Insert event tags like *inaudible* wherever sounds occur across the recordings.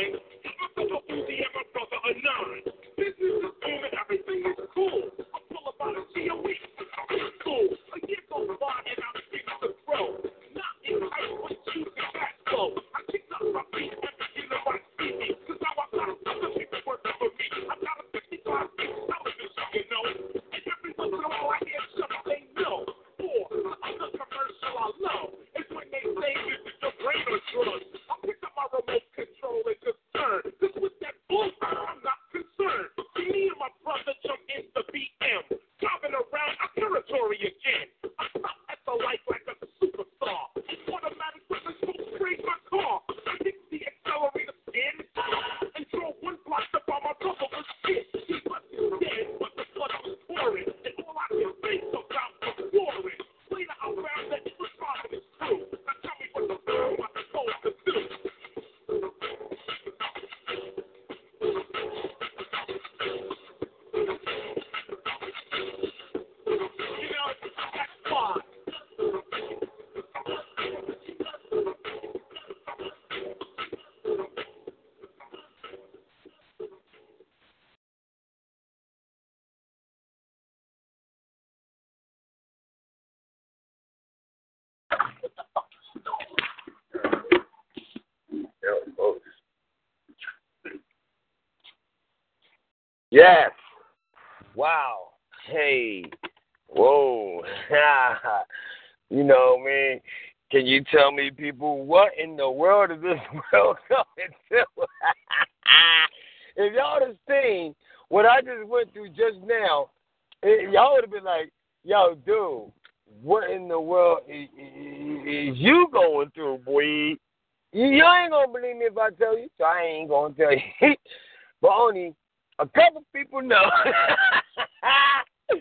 mind Yes. Wow. Hey. Whoa. *laughs* you know, me? Can you tell me, people, what in the world is this *laughs* world going to? *laughs* if y'all had seen what I just went through just now, it, y'all would have been like, "Yo, dude, what in the world is, is, is you going through, boy?" You, you ain't gonna believe me if I tell you, so I ain't gonna tell you. but only a couple know. *laughs*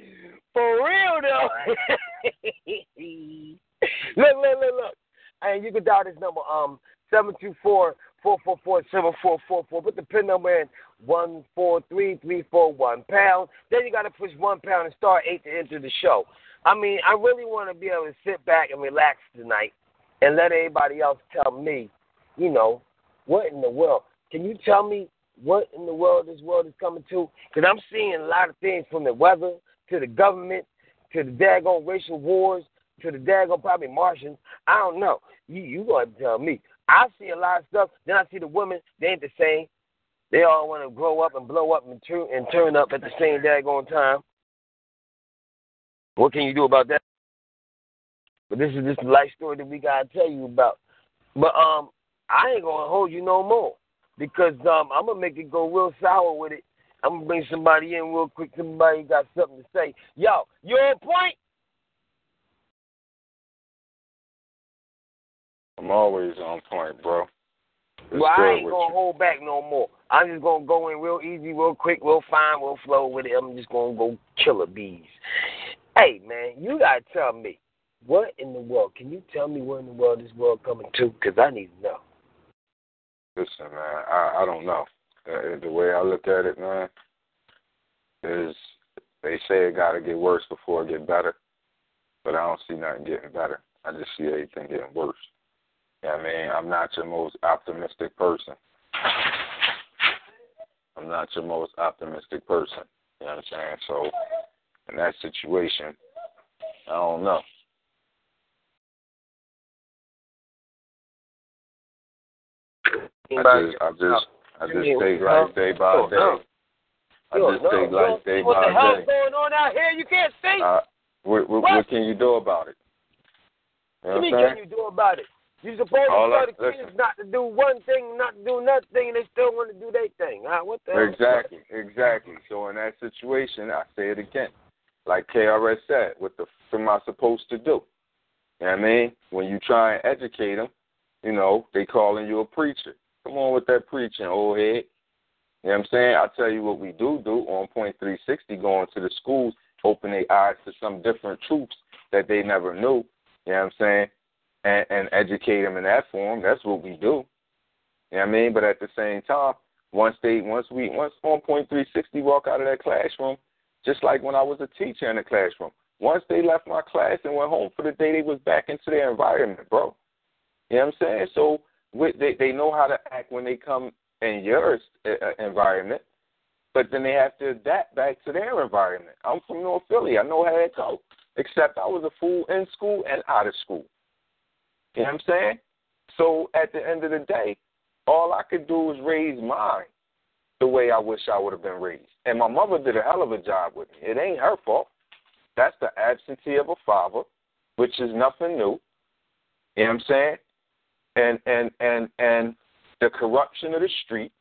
For real though. look, look, look, look. And you can dial this number, um, seven two four four four four seven four four four. Put the pin number in one four three three four one pound. Then you gotta push one pound and star eight to enter the show. I mean, I really want to be able to sit back and relax tonight and let everybody else tell me, you know, what in the world? Can you tell me what in the world this world is coming to? Because I'm seeing a lot of things from the weather to the government to the daggone racial wars to the daggone probably Martians. I don't know. You you gonna tell me? I see a lot of stuff. Then I see the women. They ain't the same. They all want to grow up and blow up and turn and turn up at the same daggone time. What can you do about that? But this is just the life story that we gotta tell you about. But um, I ain't gonna hold you no more because um, I'm gonna make it go real sour with it. I'm gonna bring somebody in real quick. Somebody got something to say. Yo, you on point? I'm always on point, bro. Well, I ain't gonna you. hold back no more. I'm just gonna go in real easy, real quick, real fine, real flow with it. I'm just gonna go killer bees. Hey man, you gotta tell me what in the world? Can you tell me what in the world this world coming to? Cause I need to know. Listen, man, I, I don't know. Uh, the way I look at it, man, is they say it got to get worse before it get better, but I don't see nothing getting better. I just see everything getting worse. Yeah, I mean, I'm not your most optimistic person. I'm not your most optimistic person. You know what I'm saying? So, in that situation, I don't know. I just, I just, I just take life day by day. I just take life day by day. what the hell's going on out here? You can't see. Uh, what, what, What? what can you do about it? You know what what mean, can you do about it? You supposed All to tell the kids not to do one thing, not to do another thing, and they still want to do their thing. Huh? What the hell? Exactly, exactly. So in that situation, I say it again. Like KRS said, what the f am I supposed to do? You know what I mean? When you try and educate them, you know, they calling you a preacher. Come on with that preaching, old head. You know what I'm saying? I'll tell you what we do do on Point 360, going to the schools, open their eyes to some different truths that they never knew. You know what I'm saying? And, and educate them in that form. That's what we do. You know what I mean? But at the same time, once they, once we, once on Point 360 walk out of that classroom, just like when I was a teacher in the classroom, once they left my class and went home for the day, they was back into their environment, bro. You know what I'm saying? So they they know how to act when they come in your environment, but then they have to adapt back to their environment. I'm from North Philly. I know how that goes. Except I was a fool in school and out of school. You know what I'm saying? So at the end of the day, all I could do was raise mine the way I wish I would have been raised. And my mother did a hell of a job with me. It ain't her fault. That's the absentee of a father, which is nothing new. You know what I'm saying? And and and and the corruption of the streets,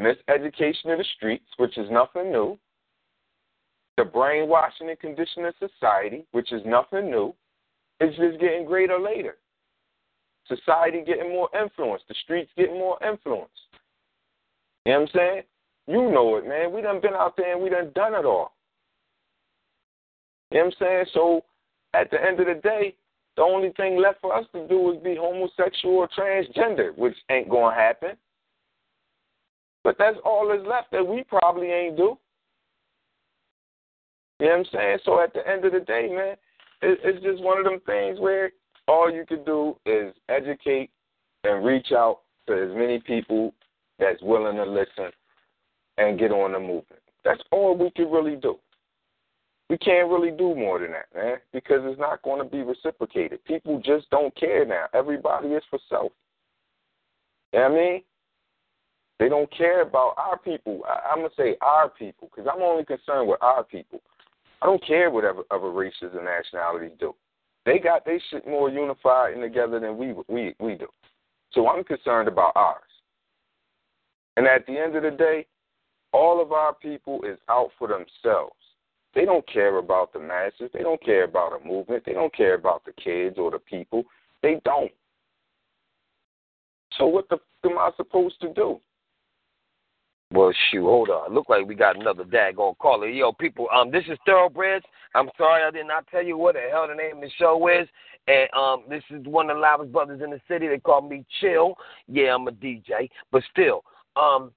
miseducation of the streets, which is nothing new. The brainwashing and conditioning of society, which is nothing new. It's just getting greater later. Society getting more influence. The streets getting more influence. You know what I'm saying? You know it, man. We done been out there and we done done it all. You know what I'm saying? So at the end of the day, the only thing left for us to do is be homosexual or transgender, which ain't gonna happen. But that's all that's left that we probably ain't do. You know what I'm saying? So at the end of the day, man, it, it's just one of them things where all you can do is educate and reach out to as many people that's willing to listen and get on the movement. That's all we can really do. We can't really do more than that, man, because it's not going to be reciprocated. People just don't care now. Everybody is for self. You know what I mean? They don't care about our people. I, I'm going to say our people because I'm only concerned with our people. I don't care what other, other races and nationalities do. They got their shit more unified and together than we we we do. So I'm concerned about ours. And at the end of the day, all of our people is out for themselves. They don't care about the masses. They don't care about a movement. They don't care about the kids or the people. They don't. So what the f- am I supposed to do? Well, shoot, hold on. Look like we got another daggone caller. Yo, people, um, this is Thoroughbreds. I'm sorry I did not tell you what the hell the name of the show is. And um, this is one of the loudest brothers in the city. They call me Chill. Yeah, I'm a DJ, but still, um,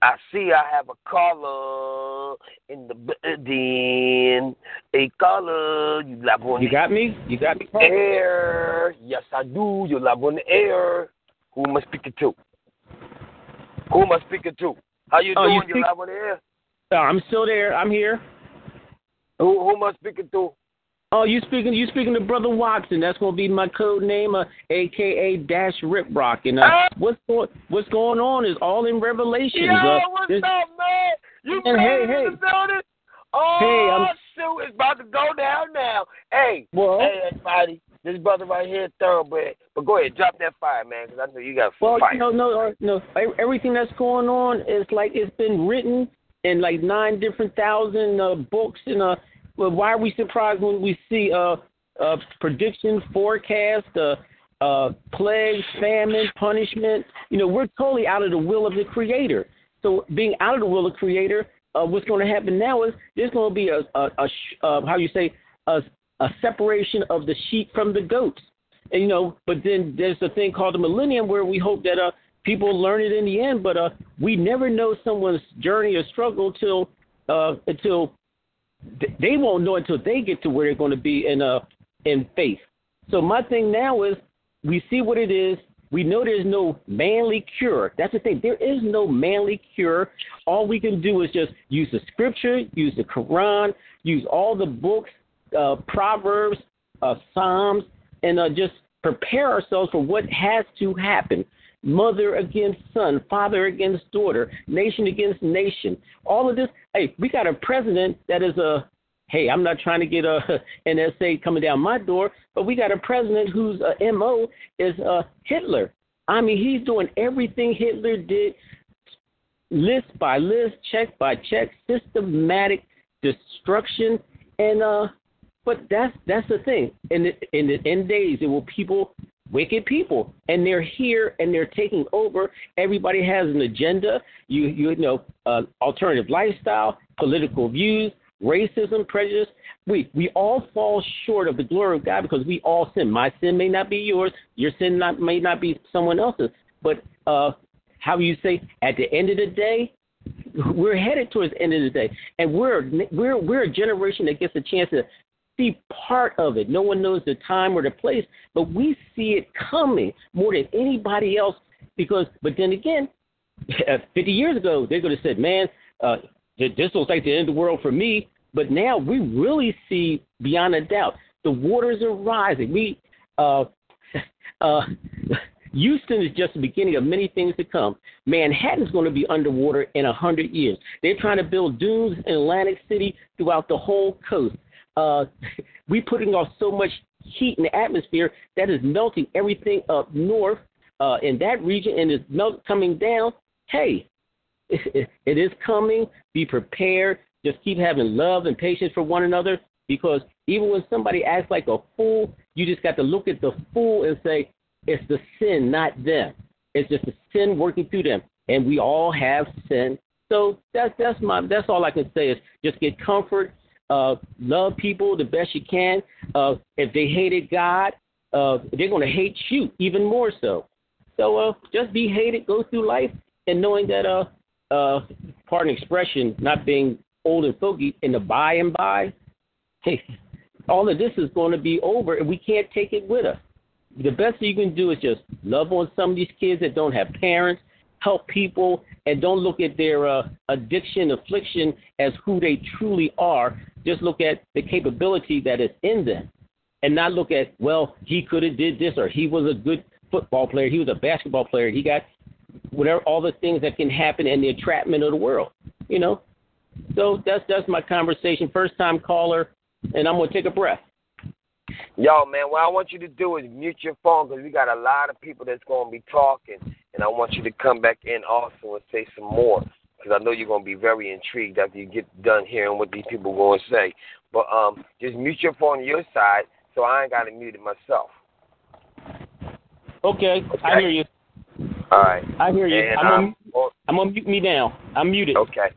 I see I have a caller in the building. A caller, you live on You got me? You got me? air. Yes, I do. You live on the air. Who am I speaking to? Who am I speaking to? How you Oh, doing? you You, speak- live on the air. Uh, I'm still there. I'm here. Who, who am I speaking to? Oh, you speaking? You speaking to Brother Watson? That's gonna be my code name, uh, AKA Dash Riprock. And uh, Ah! what's going What's going on is all in Revelations. Yo, uh, what's up, man? You Man, hey, hey. in the building? Oh, Hey, I'm- shoot, it's about to go down now. Hey, Well, hey, everybody, this brother right here, thoroughbred. But go ahead, drop that fire, man, because I know you got Well, fire. you know, no, uh, no. e- Everything that's going on is like it's been written in like nine different thousand uh, books. And uh, well, why are we surprised when we see uh, uh, predictions, forecast, uh, uh, plagues, famine, punishment? You know, we're totally out of the will of the Creator. So, being out of the will of the Creator, uh, what's going to happen now is there's going to be a, a, a uh, how you say a, a separation of the sheep from the goats. And, you know, but then there's a thing called the millennium where we hope that uh people learn it in the end. But uh we never know someone's journey or struggle till uh until they won't know until they get to where they're going to be in uh in faith. So my thing now is we see what it is. We know there's no manly cure. That's the thing. There is no manly cure. All we can do is just use the scripture, use the Quran, use all the books, uh, Proverbs, uh, Psalms, and uh, just prepare ourselves for what has to happen. Mother against son, father against daughter, nation against nation. All of this. Hey, we got a president that is a. Hey, I'm not trying to get a *laughs* NSA coming down my door, but we got a president whose uh, mo is uh, Hitler. I mean, he's doing everything Hitler did, list by list, check by check, systematic destruction, and uh, but that's that's the thing. In the in the end days, it will people, wicked people, and they're here and they're taking over. Everybody has an agenda. You you know, uh, alternative lifestyle, political views, racism, prejudice. We we all fall short of the glory of God because we all sin. My sin may not be yours. Your sin not may not be someone else's. But uh, how you say at the end of the day, we're headed towards the end of the day, and we're we're we're a generation that gets a chance to see part of it. No one knows the time or the place, but we see it coming more than anybody else. Because, but then again, *laughs* 50 years ago, they could have said, "Man, uh, this looks like the end of the world for me." But now we really see beyond a doubt the waters are rising. We, uh, *laughs* uh, *laughs* Houston is just the beginning of many things to come. Manhattan's going to be underwater in a hundred years. They're trying to build dunes in Atlantic City throughout the whole coast. Uh, *laughs* we putting off so much heat in the atmosphere that is melting everything up north uh, in that region and is melt coming down. Hey, *laughs* it is coming. Be prepared. Just keep having love and patience for one another because even when somebody acts like a fool, you just got to look at the fool and say, it's the sin, not them. It's just the sin working through them. And we all have sin. So that's that's my that's all I can say is just get comfort, uh, love people the best you can. Uh, if they hated God, uh, they're going to hate you even more so. So uh, just be hated, go through life, and knowing that uh, uh, pardon expression, not being old and fogey in the by and by, hey, all of this is going to be over, and we can't take it with us. The best thing you can do is just love on some of these kids that don't have parents, help people, and don't look at their uh, addiction, affliction as who they truly are. Just look at the capability that is in them, and not look at well, he could have did this or he was a good football player, he was a basketball player, he got whatever all the things that can happen in the entrapment of the world. You know, so that's that's my conversation. First time caller, and I'm gonna take a breath. Yo, man, what I want you to do is mute your phone because we got a lot of people that's to be talking, and I want you to come back in also and say some more because I know you're going to be very intrigued after you get done hearing what these people are going to say. But um, just mute your phone on your side so I ain't got to mute it myself. Okay, I hear you. All right. I hear you. And, I'm um, gonna I'm gonna mute me down. I'm muted. Okay,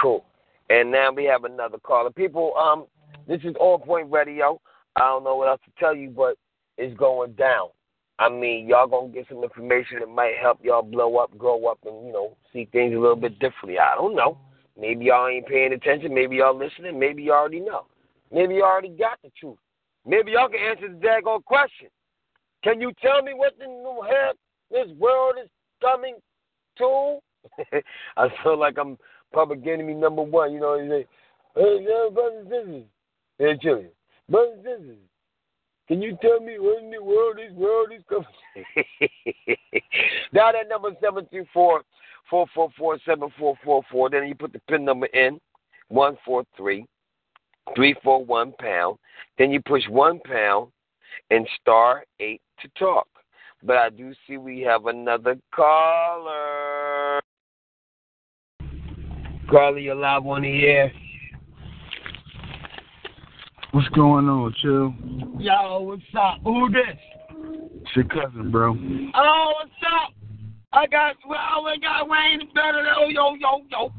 cool. And now we have another caller. People, um, this is On Point Radio. I don't know what else to tell you, but it's going down. I mean, y'all gonna get some information that might help y'all blow up, grow up, and you know, see things a little bit differently. I don't know. Maybe y'all ain't paying attention. Maybe y'all listening. Maybe you already know. Maybe you already got the truth. Maybe y'all can answer the daggone question. Can you tell me what the new this world is coming to? *laughs* I feel like I'm public enemy number one. You know, they say, hey, brothers and sisters. Hey, children. Brothers and sisters. Can you tell me what in the world this world is coming? *laughs* Dial that number 734 444 7444. Then you put the PIN number in one four three three four one pound. Then you push one pound and star eight to talk. But I do see we have another caller. Carly, you're live on the air. What's going on, Chill? Yo, what's up? Who this? It's your cousin, bro. Oh, what's up? I got, well, I got Wayne better. Oh, yo, yo, yo.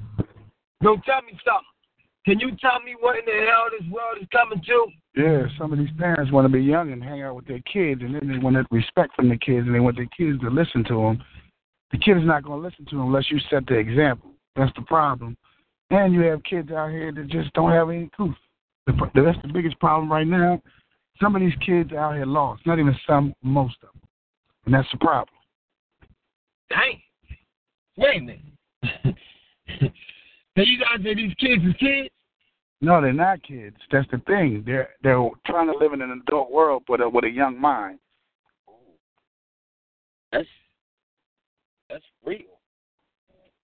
Yo, tell me something. Can you tell me what in the hell this world is coming to? Yeah, some of these parents want to be young and hang out with their kids, and then they want that respect from the kids, and they want their kids to listen to them. The kid is not going to listen to them unless you set the example. That's the problem. And you have kids out here that just don't have any truth. The, that's the biggest problem right now. Some of these kids out here lost. Not even some, most of them. And that's the problem. Dang. Wait a minute. *laughs* so you guys say these kids is kids? No, they're not kids. That's the thing. They're they're trying to live in an adult world, but uh, with a young mind. That's that's real.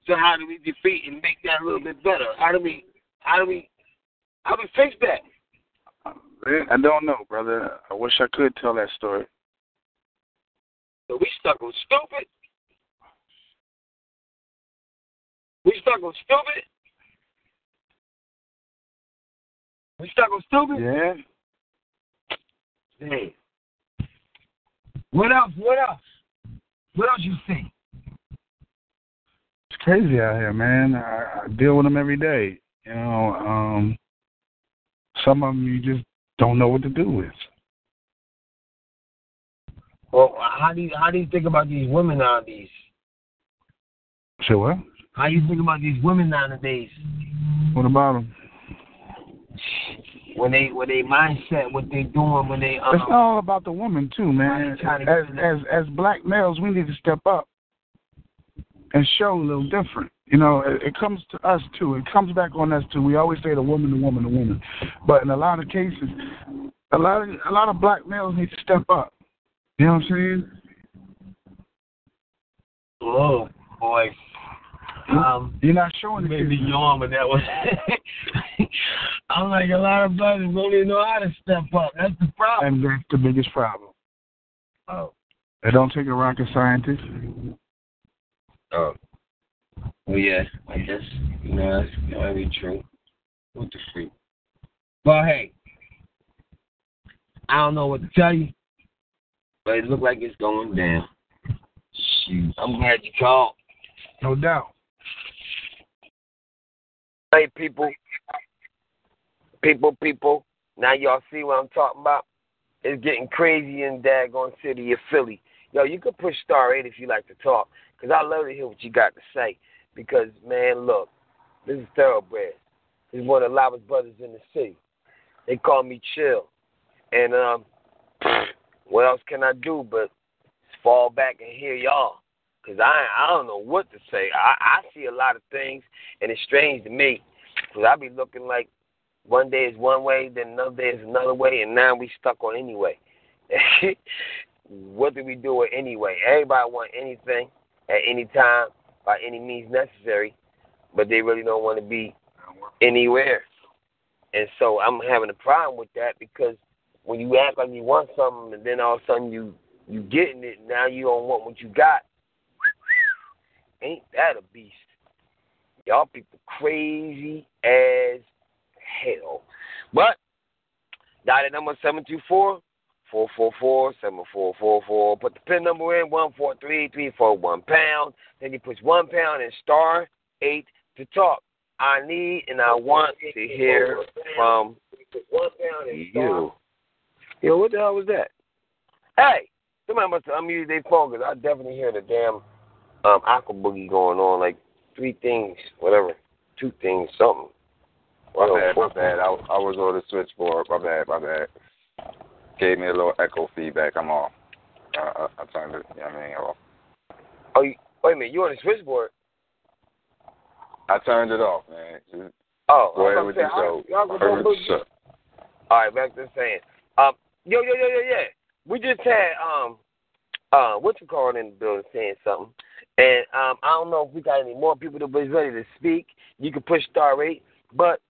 So how do we defeat and make that a little bit better? How do we how do we how do we fix that? I don't know, brother. I wish I could tell that story. So we stuck on stupid. We stuck on stupid. We stuck on stupid. Yeah. Hey. What else? What else? What else you see? It's crazy out here, man. I, I deal with them every day. You know, um, some of them you just don't know what to do with. Well, how do you how do you think about these women nowadays? So what? How you think about these women nowadays? What about them? When they when they mindset, what they doing when they um, It's all about the woman too, man. Why they trying to As as as black males, we need to step up and show a little different. You know, it, it comes to us too. It comes back on us too. We always say the woman, the woman, the woman, but in a lot of cases, a lot of a lot of black males need to step up. You know what I'm saying? oh boy. Um, You're not showing me kids. yawn, but that was. *laughs* I'm like a lot of brothers don't even know how to step up. That's the problem. And that's the biggest problem. Oh. It don't take a rocket scientist. Um, oh. Well, yeah, I guess you know that's very true. What the freak? But hey, I don't know what to tell you, but it look like it's going down. Shoot, I'm glad you called. No doubt. Hey, people, people, people. Now y'all see what I'm talking about? It's getting crazy in daggone city of Philly. Yo, you can push star eight if you like to talk, cause I love to hear what you got to say. Because man, look, this is thoroughbred. Is one of the loudest brothers in the city. They call me Chill, and um, *sniffs* what else can I do but fall back and hear y'all? Cause I I don't know what to say. I I see a lot of things, and it's strange to me, cause I be looking like one day is one way, then another day is another way, and now we stuck on anyway. *laughs* what do we do with anyway? Everybody want anything at any time by any means necessary, but they really don't want to be anywhere. And so I'm having a problem with that because when you act like you want something and then all of a sudden you you getting it, now you don't want what you got. Ain't that a beast? Y'all people crazy as hell. But dial number seven two four four four four seven four four four. Put the pin number in one four three three four one pound. Then you push one pound and star eight to talk. I need and I want to hear from you. Yo, what the hell was that? Hey, somebody must have unmuted their phone because I definitely hear the damn um, aqua boogie going on. Like three things, whatever, two things, something. My bad, my bad. I, I was on the switchboard. My bad, my bad. Gave me a little echo feedback. I'm off. Uh, I, I turned it. You know what I mean? Off. Oh, you, wait a minute. You on the switchboard? I turned it off, man. Just Oh, go ahead with your show. y'all- y'all Heard gonna the boogie? show. All right, back to saying. Um, yo, yo, yo, yo, yeah. We just had um, uh, what you call it in the building saying something, and um, I don't know if we got any more people that was ready to speak. You can push star eight, but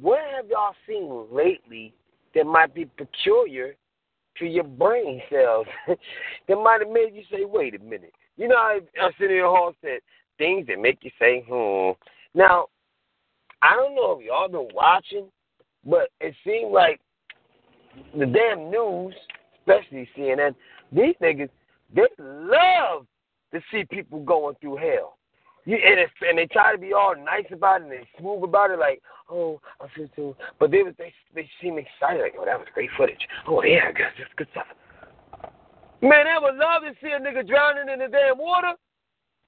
what have y'all seen lately that might be peculiar to your brain cells *laughs* that might have made you say, "Wait a minute." You know, how Arsenio Hall said things that make you say, "Hmm." Now, I don't know if y'all been watching, but it seemed like the damn news, especially CNN, these niggas, they love to see people going through hell. And, it's, and they try to be all nice about it and they smooth about it, like, oh, I feel too. But they they they seem excited, like, oh, that was great footage. Oh yeah, good, that's good stuff. Man, I would love to see a nigga drowning in the damn water,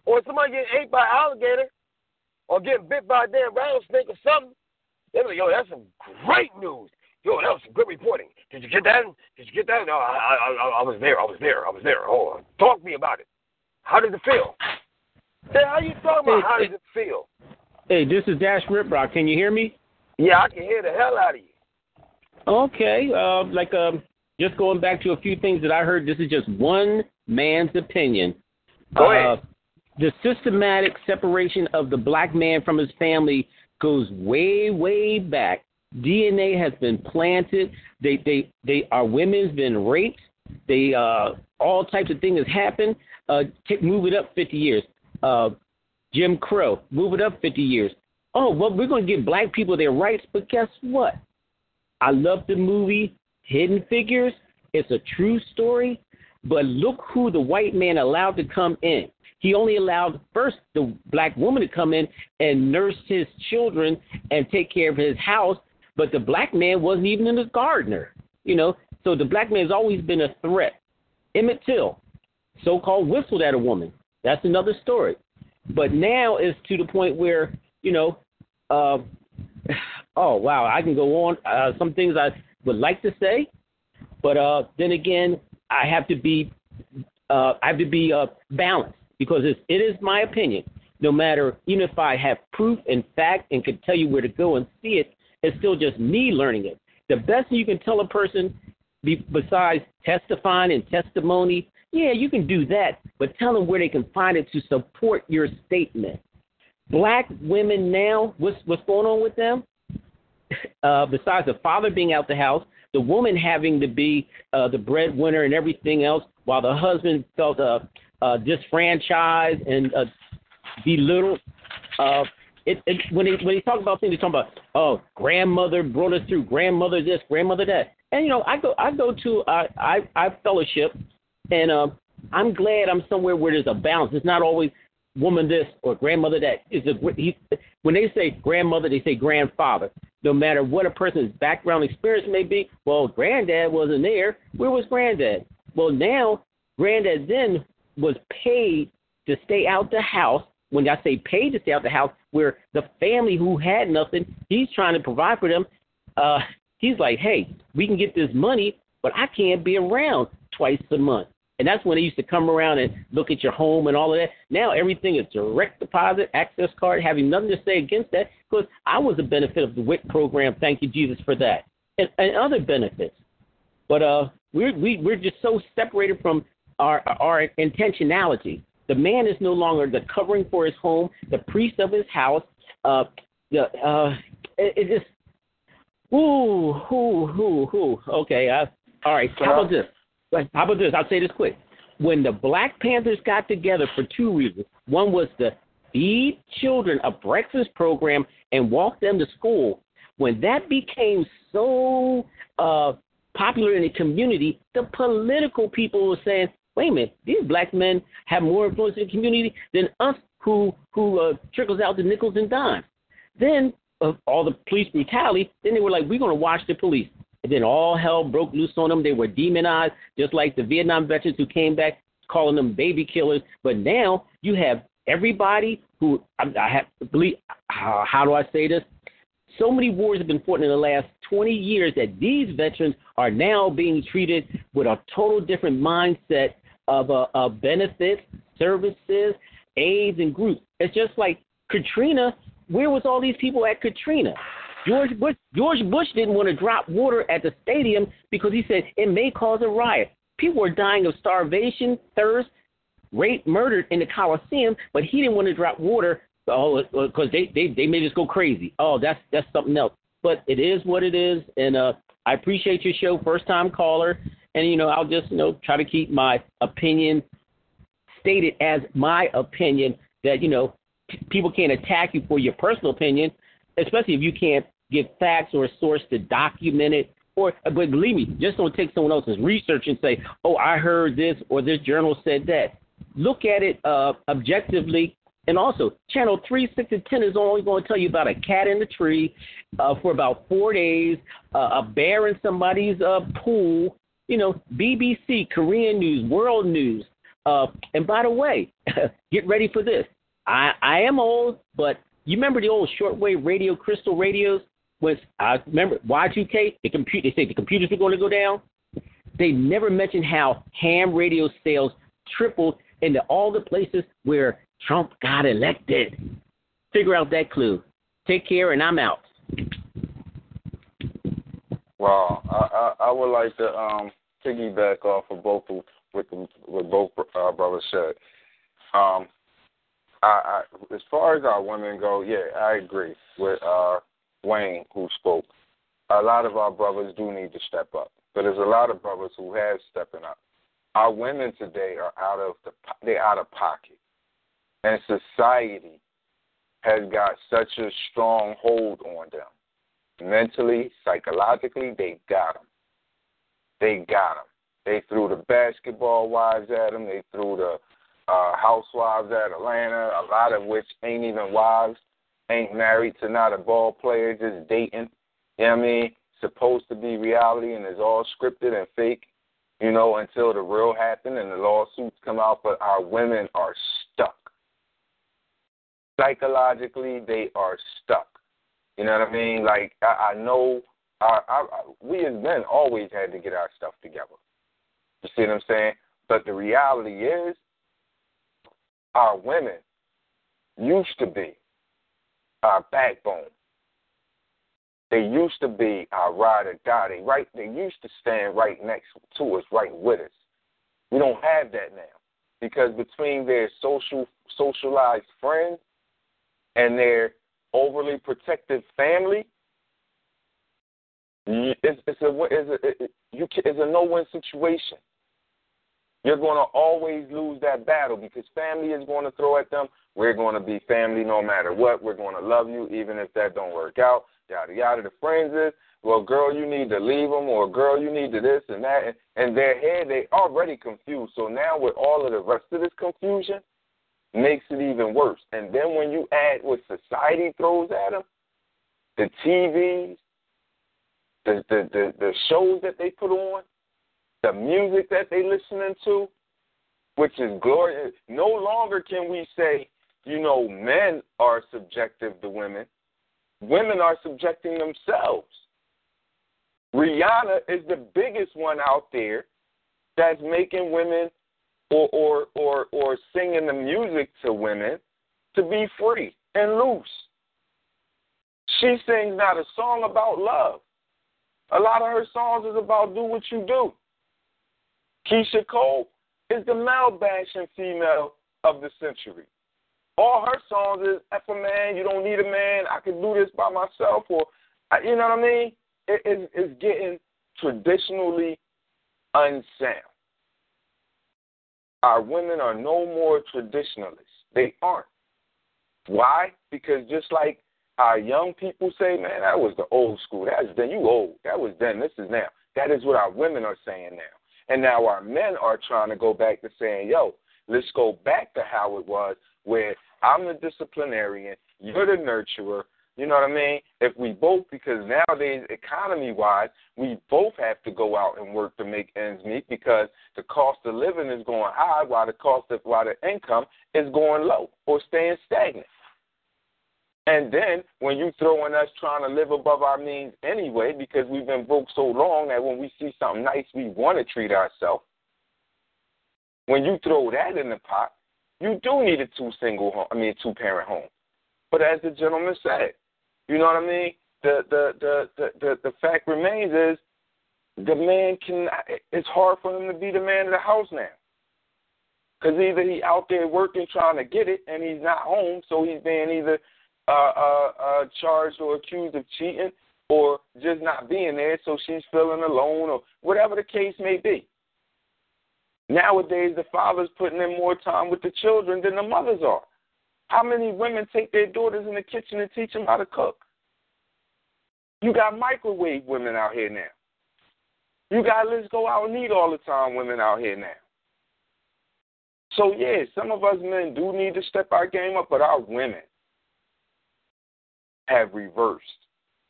or somebody getting ate by an alligator, or getting bit by a damn rattlesnake or something. They be like, yo, that's some great news. Yo, that was some good reporting. Did you get that? Did you get that? No, I, I, I, I was there. I was there. I was there. Oh, talk to me about it. How did it feel? Say, how you talking about? How does it feel? Hey, this is Dash Riprock. Can you hear me? Yeah, I can hear the hell out of you. Okay. Uh, like um, just going back to a few things that I heard. This is just one man's opinion. Go Uh, ahead. the systematic separation of the black man from his family goes way, way back. DNA has been planted. They, they, they, our women's been raped. They, uh, all types of things have happened. Uh, take, move it up 50 years. Uh, Jim Crow, move it up 50 years. Oh, well, we're going to give black people their rights, but guess what? I love the movie Hidden Figures. It's a true story, but look who the white man allowed to come in. He only allowed first the black woman to come in and nurse his children and take care of his house, but the black man wasn't even in the gardener. You know, so the black man has always been a threat. Emmett Till, so-called whistled at a woman. That's another story. But now it's to the point where you know, uh, oh wow, I can go on. Uh, some things I would like to say, but uh, then again, I have to be, uh, I have to be uh, balanced because it's, it is my opinion. No matter, even if I have proof and fact and can tell you where to go and see it, it's still just me learning it. The best thing you can tell a person, be, besides testifying and testimony, yeah, you can do that, but tell them where they can find it to support your statement. Black women now, what's what's going on with them? *laughs* Uh, besides the father being out the house, the woman having to be uh, the breadwinner and everything else, while the husband felt uh, uh, disfranchised and uh, belittled. Uh, it, it, when he when he talk about things, he talk about oh grandmother brought us through, grandmother this, grandmother that, and you know I go I go to I I, I fellowship, and uh, I'm glad I'm somewhere where there's a balance. It's not always woman this or grandmother that. Is a he, when they say grandmother, they say grandfather. No matter what a person's background experience may be. Well, granddad wasn't there. Where was granddad? Well, now granddad then was paid to stay out the house. When I say paid to stay out the house, where the family who had nothing, he's trying to provide for them. Uh, he's like, hey, we can get this money, but I can't be around twice a month. And that's when they used to come around and look at your home and all of that. Now everything is direct deposit, access card, having nothing to say against that because I was a benefit of the WIC program. Thank you, Jesus, for that. And, and other benefits. But uh, we're, we, we're just so separated from our, our intentionality. The man is no longer the covering for his home, the priest of his house. Uh, the, uh, it, it just, ooh, ooh, ooh, ooh. Okay, uh, all right. How about this? How about this? I'll say this quick. When the Black Panthers got together for two reasons, one was to feed children a breakfast program and walk them to school. When that became so uh, popular in the community, the political people were saying, wait a minute, these black men have more influence in the community than us who who uh, trickles out the nickels and dimes. Then of all the police brutality, then they were like, we're going to watch the police. And then all hell broke loose on them. They were demonized, just like the Vietnam veterans who came back calling them baby killers. But now you have everybody who I, I have to believe. How, how do I say this? So many wars have been fought in the last 20 years that these veterans are now being treated with a total different mindset of, uh, of benefits, services, aids, and groups. It's just like Katrina. Where was all these people at Katrina? George Bush George Bush didn't want to drop water at the stadium because he said it may cause a riot. People were dying of starvation, thirst, rape, murdered in the Coliseum, but he didn't want to drop water oh because they, they they may just go crazy. Oh, that's that's something else. But it is what it is, and uh, I appreciate your show, first time caller, and you know I'll just you know try to keep my opinion stated as my opinion that you know people can't attack you for your personal opinion, especially if you can't give facts or a source to document it. Or, but believe me, just don't take someone else's research and say, "Oh, I heard this," or "This journal said that." Look at it uh, objectively, and also channel three, six, and ten is only going to tell you about a cat in the tree uh, for about four days, uh, a bear in somebody's uh, pool. You know, BBC, Korean news, world news. Uh, and by the way, *laughs* get ready for this. I, I am old, but you remember the old shortwave radio, crystal radios? Was I remember Y2K? The computer. They say the computers were going to go down. They never mentioned how ham radio sales tripled into all the places where Trump got elected. Figure out that clue. Take care, and I'm out. Wow, I, I I would like to um piggyback off of both of with with both uh, brothers said. Um, I, as far as our women go, yeah, I agree with uh Wayne who spoke. A lot of our brothers do need to step up, but there's a lot of brothers who have stepping up. Our women today are out of the they're out of pocket, and society has got such a strong hold on them mentally, psychologically, they got them. They got them. They threw the basketball wives at them. They threw the uh, housewives at Atlanta, a lot of which ain't even wives, ain't married to not a ball player, just dating. You know what I mean? Supposed to be reality and it's all scripted and fake, you know, until the real happen and the lawsuits come out. But our women are stuck. Psychologically, they are stuck. You know what I mean? Like I, I know, I, I, we as men always had to get our stuff together. You see what I'm saying? But the reality is, our women used to be our backbone. They used to be our ride or die. They right. They used to stand right next to us, right with us. We don't have that now because between their social socialized friends and their overly protective family, it's, it's a it's a, it's a no-win situation. You're going to always lose that battle because family is going to throw at them. We're going to be family no matter what. We're going to love you even if that don't work out. Yada yada. The friends is, well, girl, you need to leave them, or girl, you need to this and that. And, and their head, they already confused. So now with all of the rest of this confusion, makes it even worse. And then when you add what society throws at them, the TVs, the the the, the shows that they put on, the music that they listening to, which is glorious. No longer can we say, you know, men are subjective to women. Women are subjecting themselves. Rihanna is the biggest one out there that's making women or or or or singing the music to women to be free and loose. She sings not a song about love. A lot of her songs is about do what you do. Keyshia Cole is the male bashing female of the century. All her songs is F a man, you don't need a man, I can do this by myself, or you know what I mean? It, it, it's getting traditionally unsound. Our women are no more traditionalists. They aren't. Why? Because just like our young people say, man, that was the old school. That's then. You old. That was then. This is now. That is what our women are saying now. And now our men are trying to go back to saying, yo, let's go back to how it was where I'm the disciplinarian, you're the nurturer. You know what I mean? If we both, because nowadays, economy wise, we both have to go out and work to make ends meet because the cost of living is going high while the cost of, while the income is going low or staying stagnant. And then when you throw in us trying to live above our means anyway, because we've been broke so long that when we see something nice, we want to treat ourselves. When you throw that in the pot, you do need a two single home, I mean two parent home. But as the gentleman said, you know what I mean? The the the the the, the fact remains is the man can. It's hard for him to be the man of the house now. Because either he out there working trying to get it, and he's not home, so he's being either uh, uh, uh, charged or accused of cheating, or just not being there, so she's feeling alone, or whatever the case may be. Nowadays, the father's putting in more time with the children than the mothers are. How many women take their daughters in the kitchen and teach them how to cook? You got microwave women out here now. You got let's go out and eat all the time women out here now. So yeah, some of us men do need to step our game up, but our women have reversed.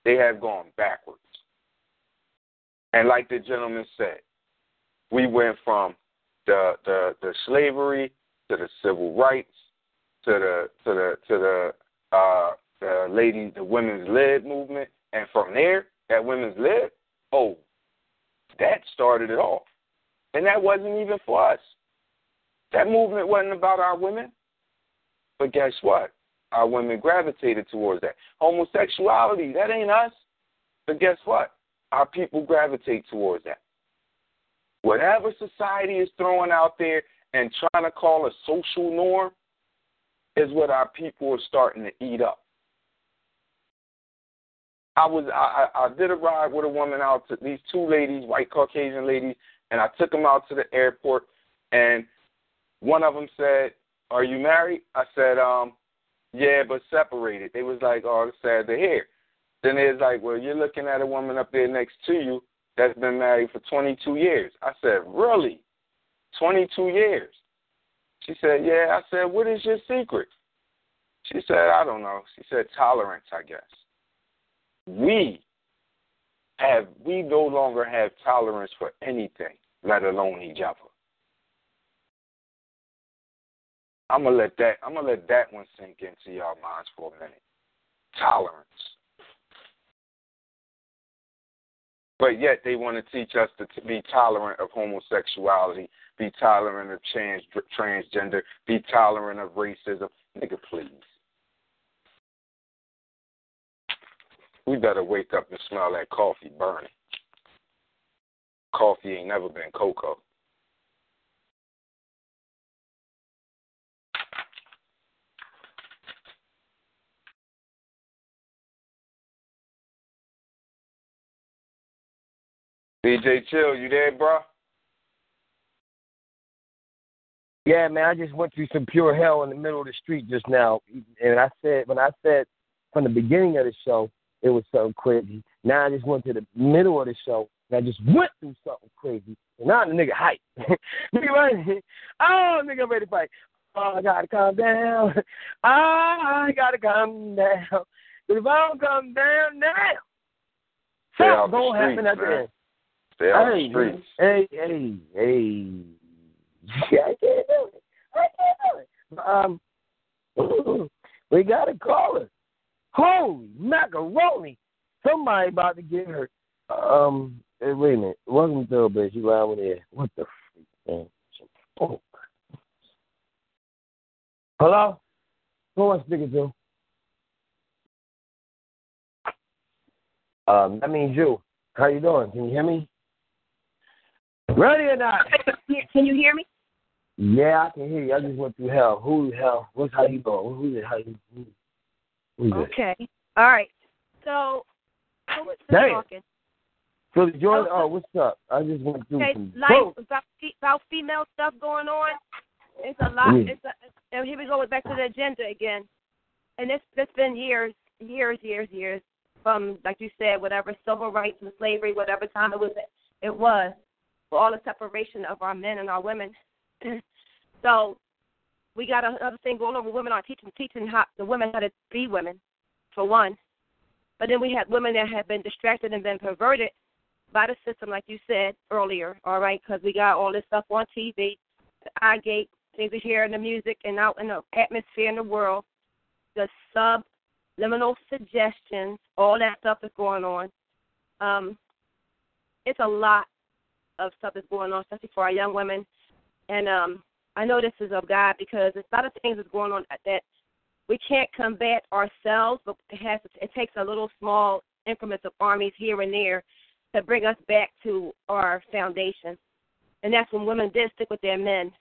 They have gone backwards. And like the gentleman said, we went from the the, the slavery to the civil rights to the to the to the uh the lady the women's led movement. And from there that women's led oh that started it all. And that wasn't even for us. That movement wasn't about our women. But guess what our women gravitated towards that homosexuality that ain't us but guess what our people gravitate towards that whatever society is throwing out there and trying to call a social norm is what our people are starting to eat up. I was I, I did a ride with a woman out to these two ladies, white Caucasian ladies, and I took them out to the airport, and one of them said, "Are you married?" I said, "Um, yeah, but separated." They was like, "Oh, it's sad to hear." Then it's like, "Well, you're looking at a woman up there next to you that's been married for 22 years." I said, "Really? 22 years?" She said, Yeah. I said, What is your secret? She said, I don't know. She said, Tolerance, I guess. We have, we no longer have tolerance for anything, let alone each other. I'm gonna let that I'm gonna let that one sink into y'all minds for a minute. Tolerance. But yet they want to teach us to, be tolerant of homosexuality, be tolerant of trans, transgender, be tolerant of racism. Nigga, please. We better wake up and smell that coffee burning. Coffee ain't never been cocoa. DJ Chill, you there, bro? Yeah, man, I just went through some pure hell in the middle of the street just now. And I said, when I said from the beginning of the show, it was something crazy. Now I just went to the middle of the show and I just went through something crazy. And now the nigga hype. *laughs* nigga ready? Oh, nigga I'm ready to fight. Oh, I gotta calm down. *laughs* Oh, I gotta calm down. But if I don't calm down now, Stay out something the gonna happen at the end. Stay hey, the streets. Hey, hey, hey. Yeah, *laughs* I can't do it. I can't do it. Um, *clears throat* we got a caller. Holy macaroni! Somebody about to get hurt. Um, hey, wait a minute. Welcome to the bitch. You lying with there. What the freak, man? Oh. Hello? Who am I speaking to? Um, that means you. How you doing? Can you hear me? Ready or not? Can you hear me? Yeah, I can hear you. I just went through hell. Who the hell? What's how you? Who's it? How you? Who, who's it? Okay. All right. So, who was Damn. talking? So Jordan, oh, what's up? I just went through Okay, some. like about, about female stuff going on. It's a lot. Yeah. It's a, and here we go back to the agenda again. And it's it's been years, years, years, years from like you said, whatever civil rights and slavery, whatever time it was it was for all the separation of our men and our women. *clears throat* so we got another thing going on women are teaching teaching how the women how to be women, for one. But then we had women that had been distracted and been perverted by the system, like you said earlier. All right, because we got all this stuff on TV, the eye gate, things we hear in the music and out in the atmosphere in the world, the subliminal suggestions, all that stuff that's going on. Um, it's a lot of stuff that's going on, especially for our young women. And um, I know this is of God because there's a lot of things that's going on that we can't combat ourselves, but it has it takes a little small increments of armies here and there to bring us back to our foundation. And that's when women did stick with their men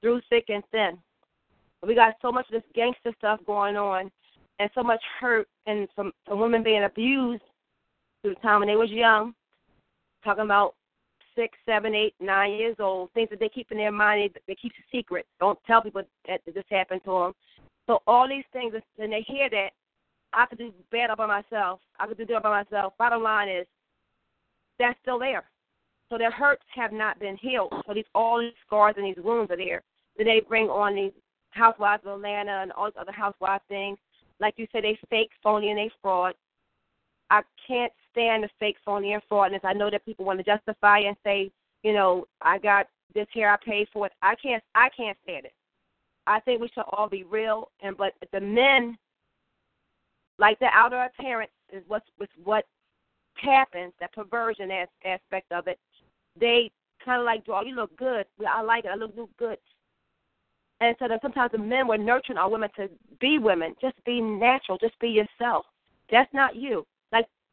through thick and thin. We got so much of this gangster stuff going on and so much hurt and some, some women being abused through the time when they was young, talking about six, seven, eight, nine years old, things that they keep in their mind, they, keep secret. Don't tell people that this happened to them. So all these things, and they hear that, I could do all by myself. I could do good by myself. Bottom line is, that's still there. So their hurts have not been healed. So these all these scars and these wounds are there. Then they bring on these housewives of Atlanta and all these other housewife things. Like you said, they fake, phony, and they fraud. I can't stand the fake, phony, and fraudness. I know that people want to justify and say, you know, I got this here, I paid for it. I can't, I can't stand it. I think we should all be real, and but the men, like the outer appearance, is what's with what happens. That perversion as, aspect of it. They kind of like, "Oh, you look good. I like it. I look, look good." And so then sometimes the men were nurturing our women to be women. Just be natural. Just be yourself. That's not you.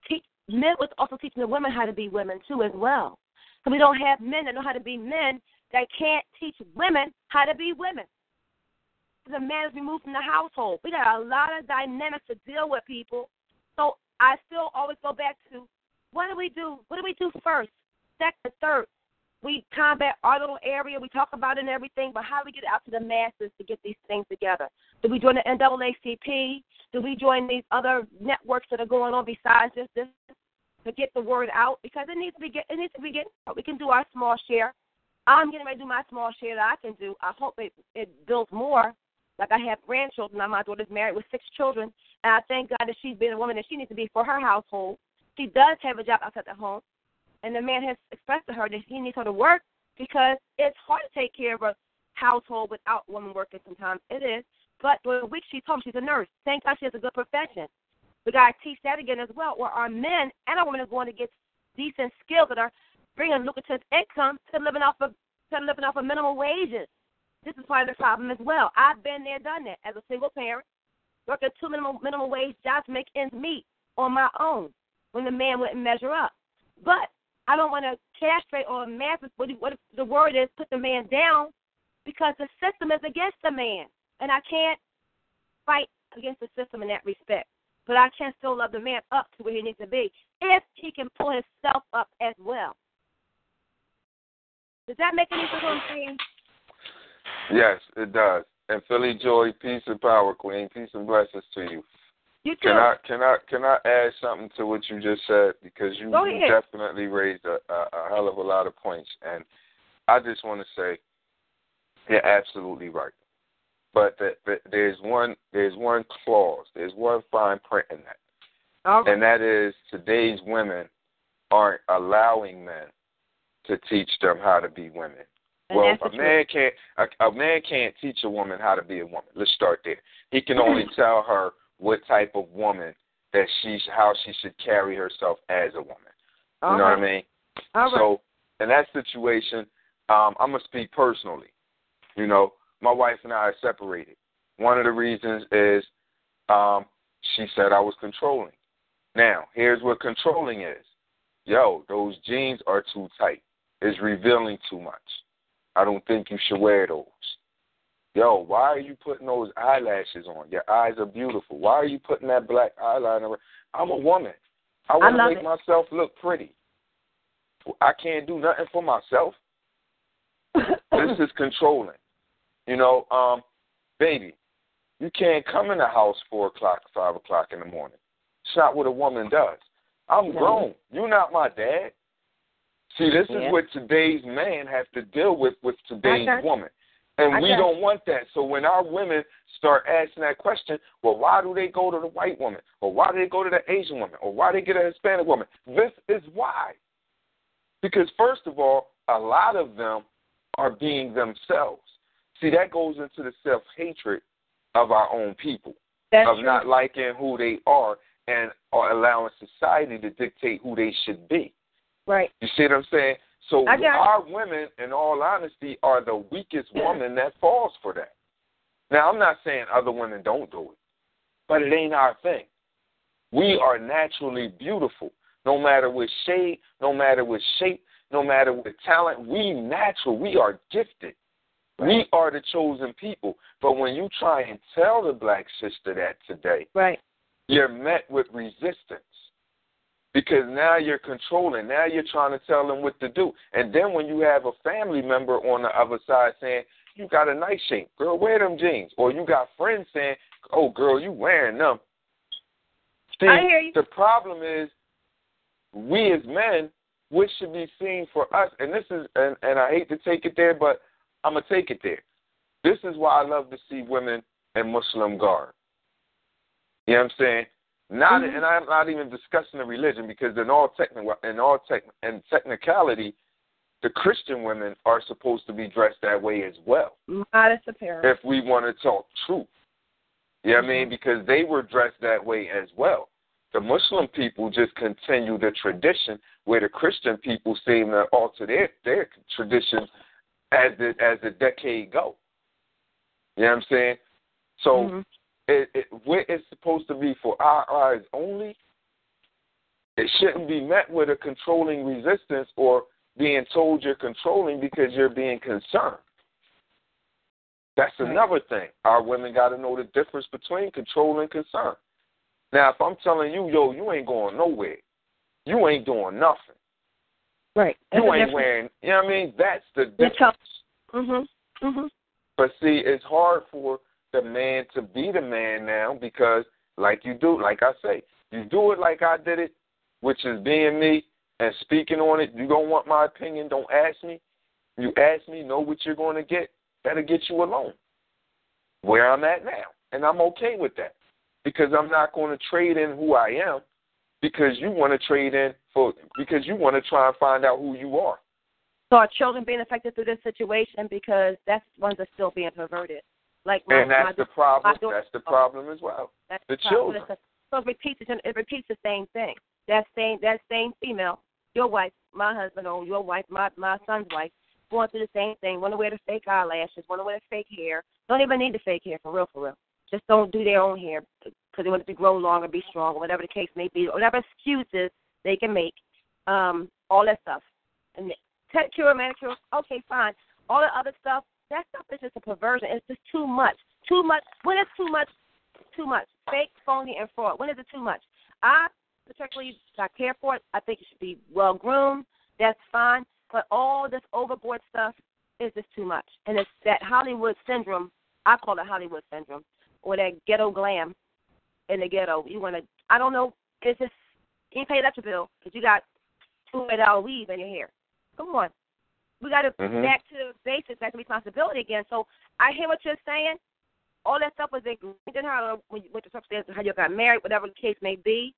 Teach, men was also teaching the women how to be women too as well. So we don't have men that know how to be men that can't teach women how to be women. The man is removed from the household. We got a lot of dynamics to deal with, people. So I still always go back to what do we do? What do we do first, second, third? we combat our little area, we talk about it and everything, but how do we get out to the masses to get these things together? Do we join the NAACP? Do we join these other networks that are going on besides just this to get the word out? Because it needs to be get it needs to be getting We can do our small share. I'm getting ready to do my small share that I can do. I hope it it builds more. Like I have grandchildren. Now my daughter's married with six children, and I thank God that she's been a woman that she needs to be for her household. She does have a job outside the home, and the man has expressed to her that he needs her to work because it's hard to take care of a household without women working sometimes. It is. But during the week she's home, she's a nurse. Thank God she has a good profession. We got to teach that again as well, where our men and our women are going to get decent skills that are bringing lucrative income to living off of to living off of minimum wages. This is part of the problem as well. I've been there, done that as a single parent, working two minimum minimum wage jobs to make ends meet on my own when the man wouldn't measure up. But I don't want to castrate or massacre what, what the word is, put the man down, because the system is against the man, and I can't fight against the system in that respect. But I can still love the man up to where he needs to be if he can pull himself up as well. Does that make any sense? What I'm saying? Yes, it does. And Philly Joy, peace and power, Queen. Peace and blessings to you. You too. Can I can I can I add something to what you just said because you, you definitely raised a, a, a hell of a lot of points and I just want to say you're absolutely right. But the, the, there's one there's one clause there's one fine print in that, Okay. and that is today's women aren't allowing men to teach them how to be women. And well, a man can't a, a man can't teach a woman how to be a woman. Let's start there. He can only tell her what type of woman that she how she should carry herself as a woman. You All know right. what I mean? All right. So in that situation, um, I'm gonna speak personally. You know, my wife and I are separated. One of the reasons is um, she said I was controlling. Now, here's what controlling is. Yo, those jeans are too tight. It's revealing too much. I don't think you should wear those. Yo, why are you putting those eyelashes on? Your eyes are beautiful. Why are you putting that black eyeliner? I'm a woman. I want to make it. myself look pretty. I can't do nothing for myself. *laughs* this is controlling. You know, um, baby, you can't come in the house four o'clock, five o'clock in the morning. It's not what a woman does. I'm grown. You're not my dad. See, this Yeah. is what today's man has to deal with with today's you. woman. And I we don't want that. So when our women start asking that question, well, why do they go to the white woman? Or why do they go to the Asian woman? Or why do they get a Hispanic woman? This is why. Because first of all, a lot of them are being themselves. See, that goes into the self hatred of our own people, That's of true. not liking who they are and are allowing society to dictate who they should be. right. You see what I'm saying? So our women, in all honesty, are the weakest woman that falls for that. Now, I'm not saying other women don't do it, but it ain't our thing. We are naturally beautiful, no matter what shade, no matter what shape, no matter what talent. We natural. We are gifted. We are the chosen people. But when you try and tell the black sister that today, Right. you're met with resistance because now you're controlling. Now you're trying to tell them what to do. And then when you have a family member on the other side saying, you got a nice shape, girl, wear them jeans. Or you got friends saying, oh, girl, you wearing them. See, I hear you. the problem is we as men, what should be seen for us, and this is, and, and I hate to take it there, but I'm going to take it there. This is why I love to see women in Muslim garb. You know what I'm saying? Not, Mhm. and I'm not even discussing the religion because in all technical, in all tech, in technicality, the Christian women are supposed to be dressed that way as well. Modest appearance. If we want to talk truth, you know what I mean? Because they were dressed that way as well. The Muslim people just continue the tradition, where the Christian people seem to alter their their traditions as the as the decade go. You know what I'm saying? So Mhm. it, it, where it's supposed to be for our eyes only, it shouldn't be met with a controlling resistance or being told you're controlling because you're being concerned. That's Right. another thing. Our women got to know the difference between control and concern. Now, if I'm telling you, yo, you ain't going nowhere, you ain't doing nothing, Right. That's you ain't wearing, you know what I mean? That's the difference. Mhm. Mhm. But see, it's hard for the man to be the man now because, like you do, like I say, you do it like I did it, which is being me and speaking on it. You don't want my opinion, don't ask me. You ask me, know what you're going to get. That'll get you alone. Where I'm at now, and I'm okay with that because I'm not going to trade in who I am because you want to trade in for because you want to try and find out who you are. So are children being affected through this situation because that's ones that are still being perverted? Like And that's my, the problem. daughter- That's the problem as well. That's the problem. children. So it repeats it repeats the same thing. That same that same female, your wife, my husband, or your wife, my my son's wife, going through the same thing. Want to wear the fake eyelashes, want to wear the fake hair. Don't even need the fake hair for real, for real. Just don't do their own hair because they want it to grow longer, be strong, whatever the case may be, whatever excuses they can make. Um, all that stuff. And pedicure, manicure, okay, fine. All the other stuff, that stuff is just a perversion. It's just too much. Too much. When it's too much, too much. Fake, phony, and fraud. When is it too much? I particularly I care for it. I think it should be well groomed. That's fine. But all this overboard stuff is just too much. And it's that Hollywood syndrome. I call it Hollywood syndrome, or that ghetto glam in the ghetto. You want to? I don't know. It's just you ain't pay that your bill because you got two hundred dollar weave in your hair. Come on. We got to Mhm. back to the basics, back to responsibility again. So I hear what you're saying. All that stuff was ingrained in her when you went to upstairs how you got married, whatever the case may be.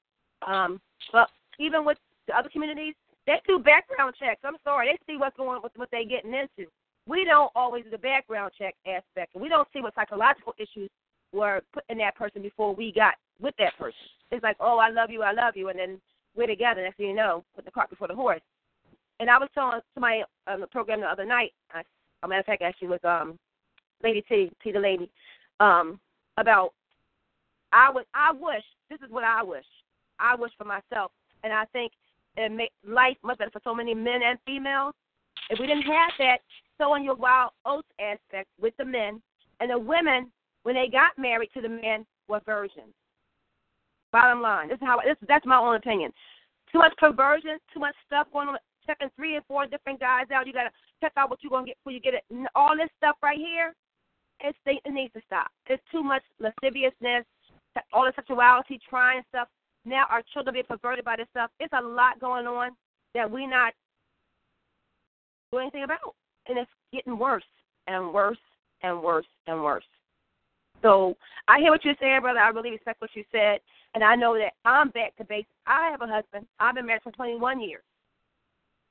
Um, but even with the other communities, they do background checks. I'm sorry, they see what's going on with what they're getting into. We don't always do the background check aspect. And we don't see what psychological issues were putting that person before we got with that person. It's like, oh, I love you, I love you, and then we're together. Next thing you know, put the cart before the horse. And I was telling somebody on the program the other night. I, as a matter of fact, actually with um, Lady T, T the lady, um, about I would, I wish. This is what I wish. I wish for myself, and I think it make life much better for so many men and females if we didn't have that sowing your wild oats aspect with the men and the women when they got married to the men were virgins. Bottom line, this is how this that's my own opinion. Too much perversion, too much stuff going on. Checking three and four different guys out. You gotta check out what you're gonna get before you get it. All this stuff right here, it's it needs to stop. It's too much lasciviousness, all the sexuality, trying stuff. Now our children being perverted by this stuff. It's a lot going on that we not do anything about. And it's getting worse and worse and worse and worse. So I hear what you're saying, brother. I really respect what you said. And I know that I'm back to base. I have a husband. I've been married for 21 years.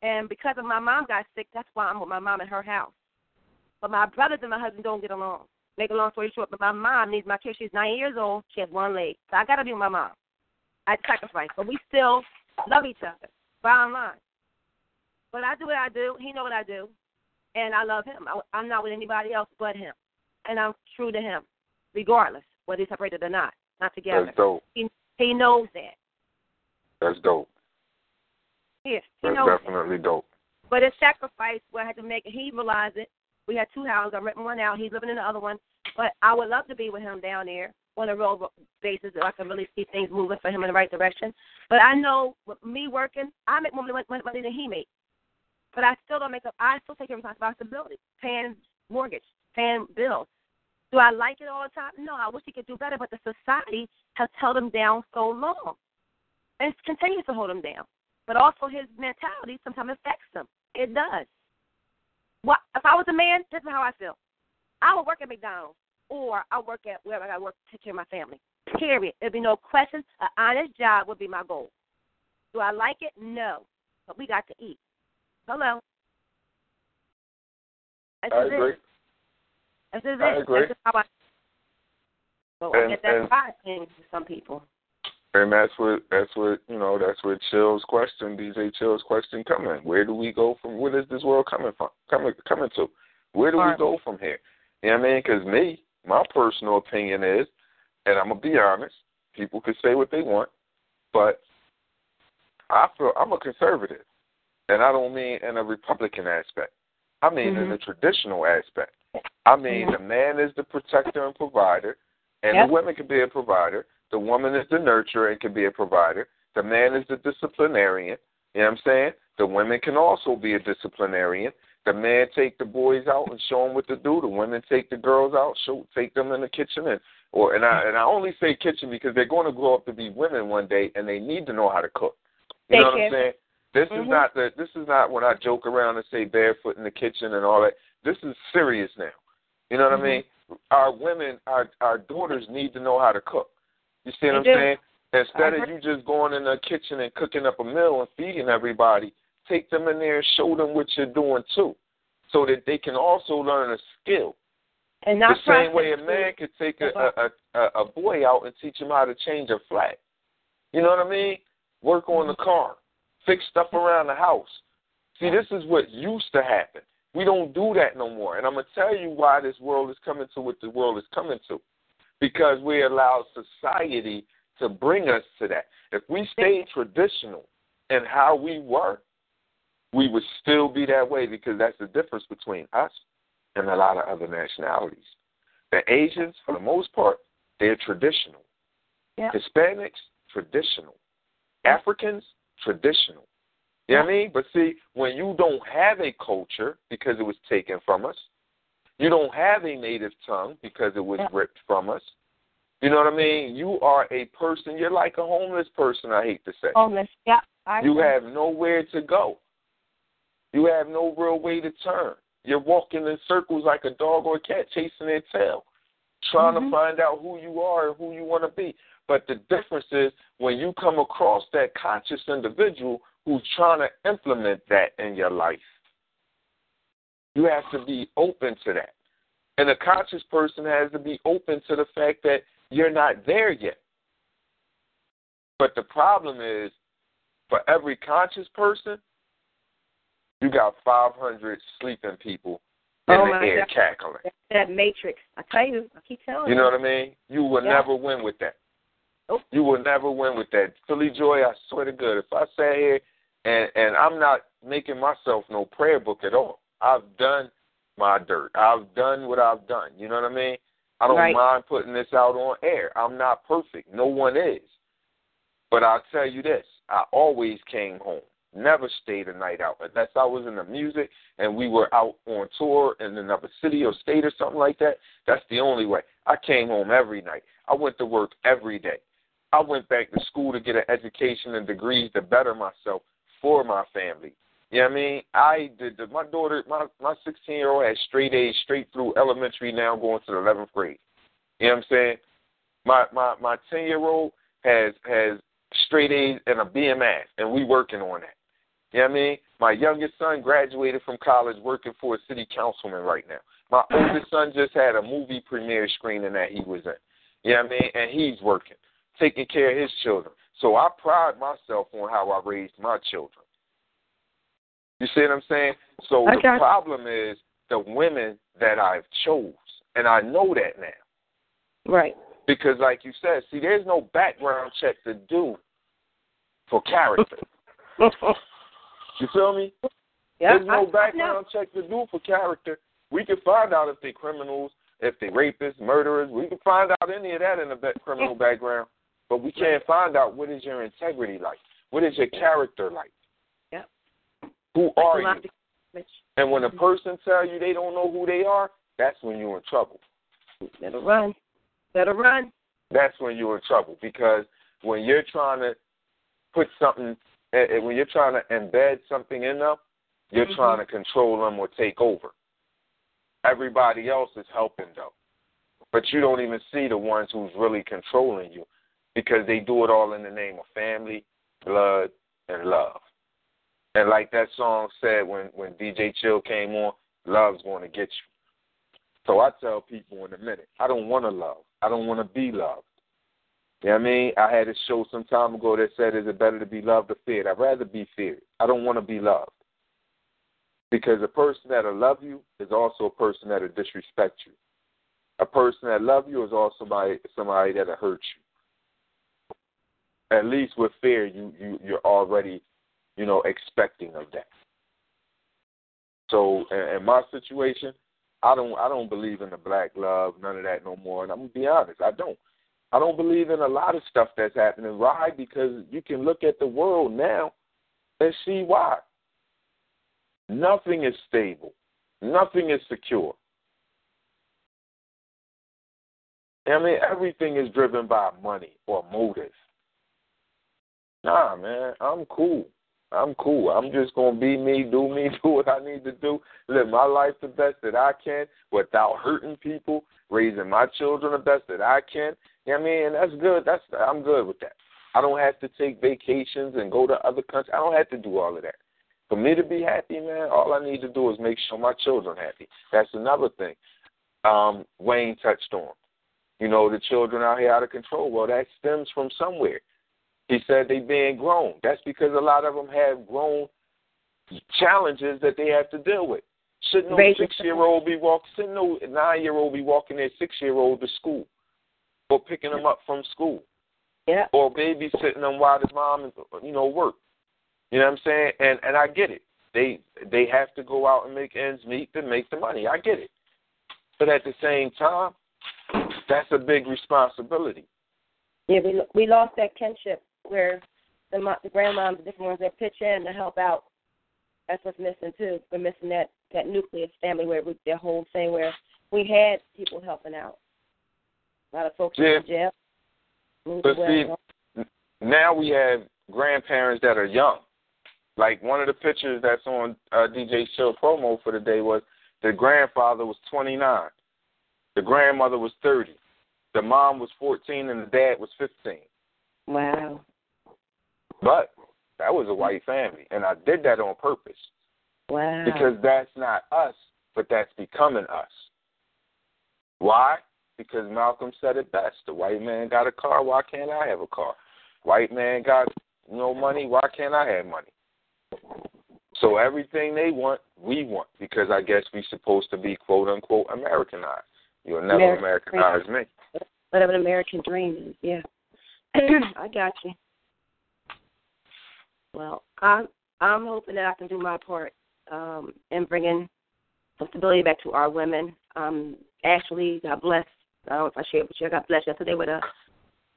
And because of my mom got sick, that's why I'm with my mom in her house. But my brothers and my husband don't get along. Make a long story short, but my mom needs my care. She's nine years old. She has one leg. So I got to be with my mom. I sacrifice. But we still love each other. Bottom line. But I do what I do. He know what I do. And I love him. I, I'm not with anybody else but him. And I'm true to him, regardless whether he's separated or not. Not together. That's dope. He, he knows that. That's dope. Yes, he That's knows that. definitely dope. But it's sacrifice where I had to make it. He realized it. We had two houses. I'm renting one out. He's living in the other one. But I would love to be with him down there on a real basis so I can really see things moving for him in the right direction. But I know with me working, I make more money money than he makes. But I still don't make up. I still take responsibility, paying mortgage, paying bills. Do I like it all the time? No, I wish he could do better. But the society has held him down so long, and continues to hold him down. But also his mentality sometimes affects him. It does. What if I was a man? This is how I feel. I would work at McDonald's or I work at wherever I got to work to take care of my family. Period. There'd be no question. An honest job would be my goal. Do I like it? No. But we got to eat. Hello. I agree. it. This is I it. agree. This is how I. So And- I get that pride to some people. And that's what that's what you know. That's what Chill's question, DJ Chill's question, coming. Where do we go from? Where is this world coming from? Coming coming to? Where do we go from here? You know what I mean? Because me, my personal opinion is, and I'm gonna be honest. People can say what they want, but I feel I'm a conservative, and I don't mean in a Republican aspect. I mean in Mhm. the traditional aspect. I mean Mhm. the man is the protector and provider, and Yep. the woman can be a provider. The woman is the nurturer and can be a provider. The man is the disciplinarian. You know what I'm saying? The women can also be a disciplinarian. The man take the boys out and show them what to do. The women take the girls out, show take them in the kitchen and or and I and I only say kitchen because they're going to grow up to be women one day and they need to know how to cook. You know what I'm saying? This Mhm. is not the this is not when I joke around and say barefoot in the kitchen and all that. This is serious now. You know what Mhm. I mean? Our women, our our daughters need to know how to cook. You see what They I'm do. saying? Instead of you just going in the kitchen and cooking up a meal and feeding everybody, take them in there and show them what you're doing too, so that they can also learn a skill. And not the same way a man could take a, a, a, a boy out and teach him how to change a flat. You know what I mean? Work on the car, fix stuff around the house. See, this is what used to happen. We don't do that no more. And I'm going to tell you why this world is coming to what the world is coming to. Because we allow society to bring us to that. If we stayed traditional in how we were, we would still be that way because that's the difference between us and a lot of other nationalities. The Asians, for the most part, they're traditional. Yeah. Hispanics, traditional. Africans, traditional. You know what I mean? But see, when you don't have a culture because it was taken from us, you don't have a native tongue because it was Yeah. ripped from us. You know what I mean? You are a person, you're like a homeless person, I hate to say. Homeless. Yeah. I You have nowhere to go. You have no real way to turn. You're walking in circles like a dog or a cat chasing their tail, trying Mhm. to find out who you are and who you want to be. But the difference is when you come across that conscious individual who's trying to implement that in your life, you have to be open to that. And a conscious person has to be open to the fact that you're not there yet. But the problem is, for every conscious person, you got 500 sleeping people in Oh, the my air God. cackling. that matrix. I tell you, I keep telling you. You know what I mean? You will Yeah. never win with that. Nope. You will never win with that. Philly Joy, I swear to God, if I sat here and and I'm not making myself no prayer book at all. I've done my dirt. I've done what I've done. You know what I mean? I don't Right. mind putting this out on air. I'm not perfect. No one is. But I'll tell you this, I always came home. Never stayed a night out. Unless I was in the music and we were out on tour in another city or state or something like that. That's the only way. I came home every night. I went to work every day. I went back to school to get an education and degrees to better myself for my family. You know what I mean? I did the, my daughter, my my 16 year old has straight A's straight through elementary now, going to the 11th grade. You know what I'm saying? My my my 10 year old has has straight A's and a BMS, and we working on that. You know what I mean? My youngest son graduated from college, working for a city councilman right now. My oldest son just had a movie premiere screening that he was in. You know what I mean? And he's working, taking care of his children. So I pride myself on how I raised my children. You see what I'm saying? So I the problem is the women that I've chose, and I know that now. Right. Because, like you said, see, there's no background check to do for character. *laughs* You feel me? Yeah. There's no I- background check to do for character. We can find out if they're criminals, if they're rapists, murderers. We can find out any of that in the criminal *laughs* background. But we can't find out what is your integrity like. What is your character like? Yep. Who are you? And when a person tell you they don't know who they are, that's when you're in trouble. Better run. Better run. That's when you're in trouble because when you're trying to put something, when you're trying to embed something in them, you're Mhm. trying to control them or take over. Everybody else is helping though, but you don't even see the ones who's really controlling you because they do it all in the name of family, blood, and love. And like that song said when when DJ Chill came on, love's going to get you. So I tell people in a minute, I don't want to love. I don't want to be loved. You know what I mean? I had a show some time ago that said, is it better to be loved or feared? I'd rather be feared. I don't want to be loved. Because a person that'll love you is also a person that'll disrespect you. A person that love you is also somebody somebody that'll hurt you. At least with fear, you you you're already, you know, expecting of that. So in, in my situation, I don't I don't believe in the black love, none of that no more. And I'm gonna be honest, I don't. I don't believe in a lot of stuff that's happening. Why? Because you can look at the world now and see why. Nothing is stable. Nothing is secure. I mean, everything is driven by money or motive. Nah, man, I'm cool. I'm cool. I'm just gonna be me, do me, *laughs* do what I need to do, live my life the best that I can without hurting people, raising my children the best that I can. You know what I mean? And that's good. That's I'm good with that. I don't have to take vacations and go to other countries. I don't have to do all of that. For me to be happy, man, all I need to do is make sure my children happy. That's another thing. Um, Wayne touched on. You know, the children out here out of control. Well, that stems from somewhere. He said they being grown. That's because a lot of them have grown challenges that they have to deal with. Shouldn't no six year old be walking? Shouldn't no nine year old be walking their six year old to school, or picking them up from school, Yeah. or babysitting them while his mom is you know work? You know what I'm saying? And and I get it. They they have to go out and make ends meet to make the money. I get it. But at the same time, that's a big responsibility. Yeah, we we lost that kinship where the the grandmoms, the different ones that pitch in to help out. That's what's missing too. We're missing that that nucleus family where we, the whole thing where we had people helping out. A lot of folks Yeah. in jail. But see, now we have grandparents that are young. Like one of the pictures that's on uh, DJ Show promo for the day was the grandfather was 29, the grandmother was 30, the mom was 14, and the dad was 15. wow. But that was a white family, and I did that on purpose Wow. because that's not us, but that's becoming us. Why? Because Malcolm said it best. The white man got a car, why can't I have a car? White man got no money, why can't I have money? So everything they want, we want, because I guess we're supposed to be quote unquote Americanized. You'll never American- Americanize me. Whatever the American dream is, yeah. *clears throat* I got you. Well, I'm I'm hoping that I can do my part um, in bringing some stability back to our women. Um, Ashley got blessed. I don't know if I shared with you. I got blessed yesterday with a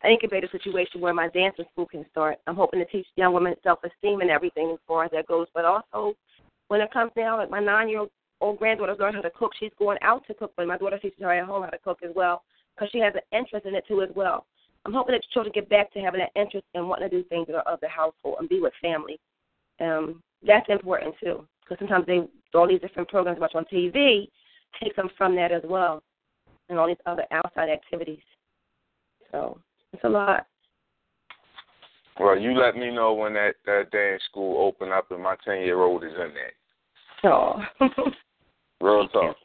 incubator situation where my dancing school can start. I'm hoping to teach young women self esteem and everything as far as that goes. But also, when it comes down, like my nine year old granddaughter's learning how to cook. She's going out to cook, but my daughter teaches her at home how to cook as well because she has an interest in it too as well. I'm hoping that the children get back to having that interest in wanting to do things that are of the household and be with family. Um, that's important too, because sometimes they all these different programs watch on TV take them from that as well, and all these other outside activities. So it's a lot. Well, you let me know when that that dance school open up and my ten year old is in that. Oh. *laughs* Real talk.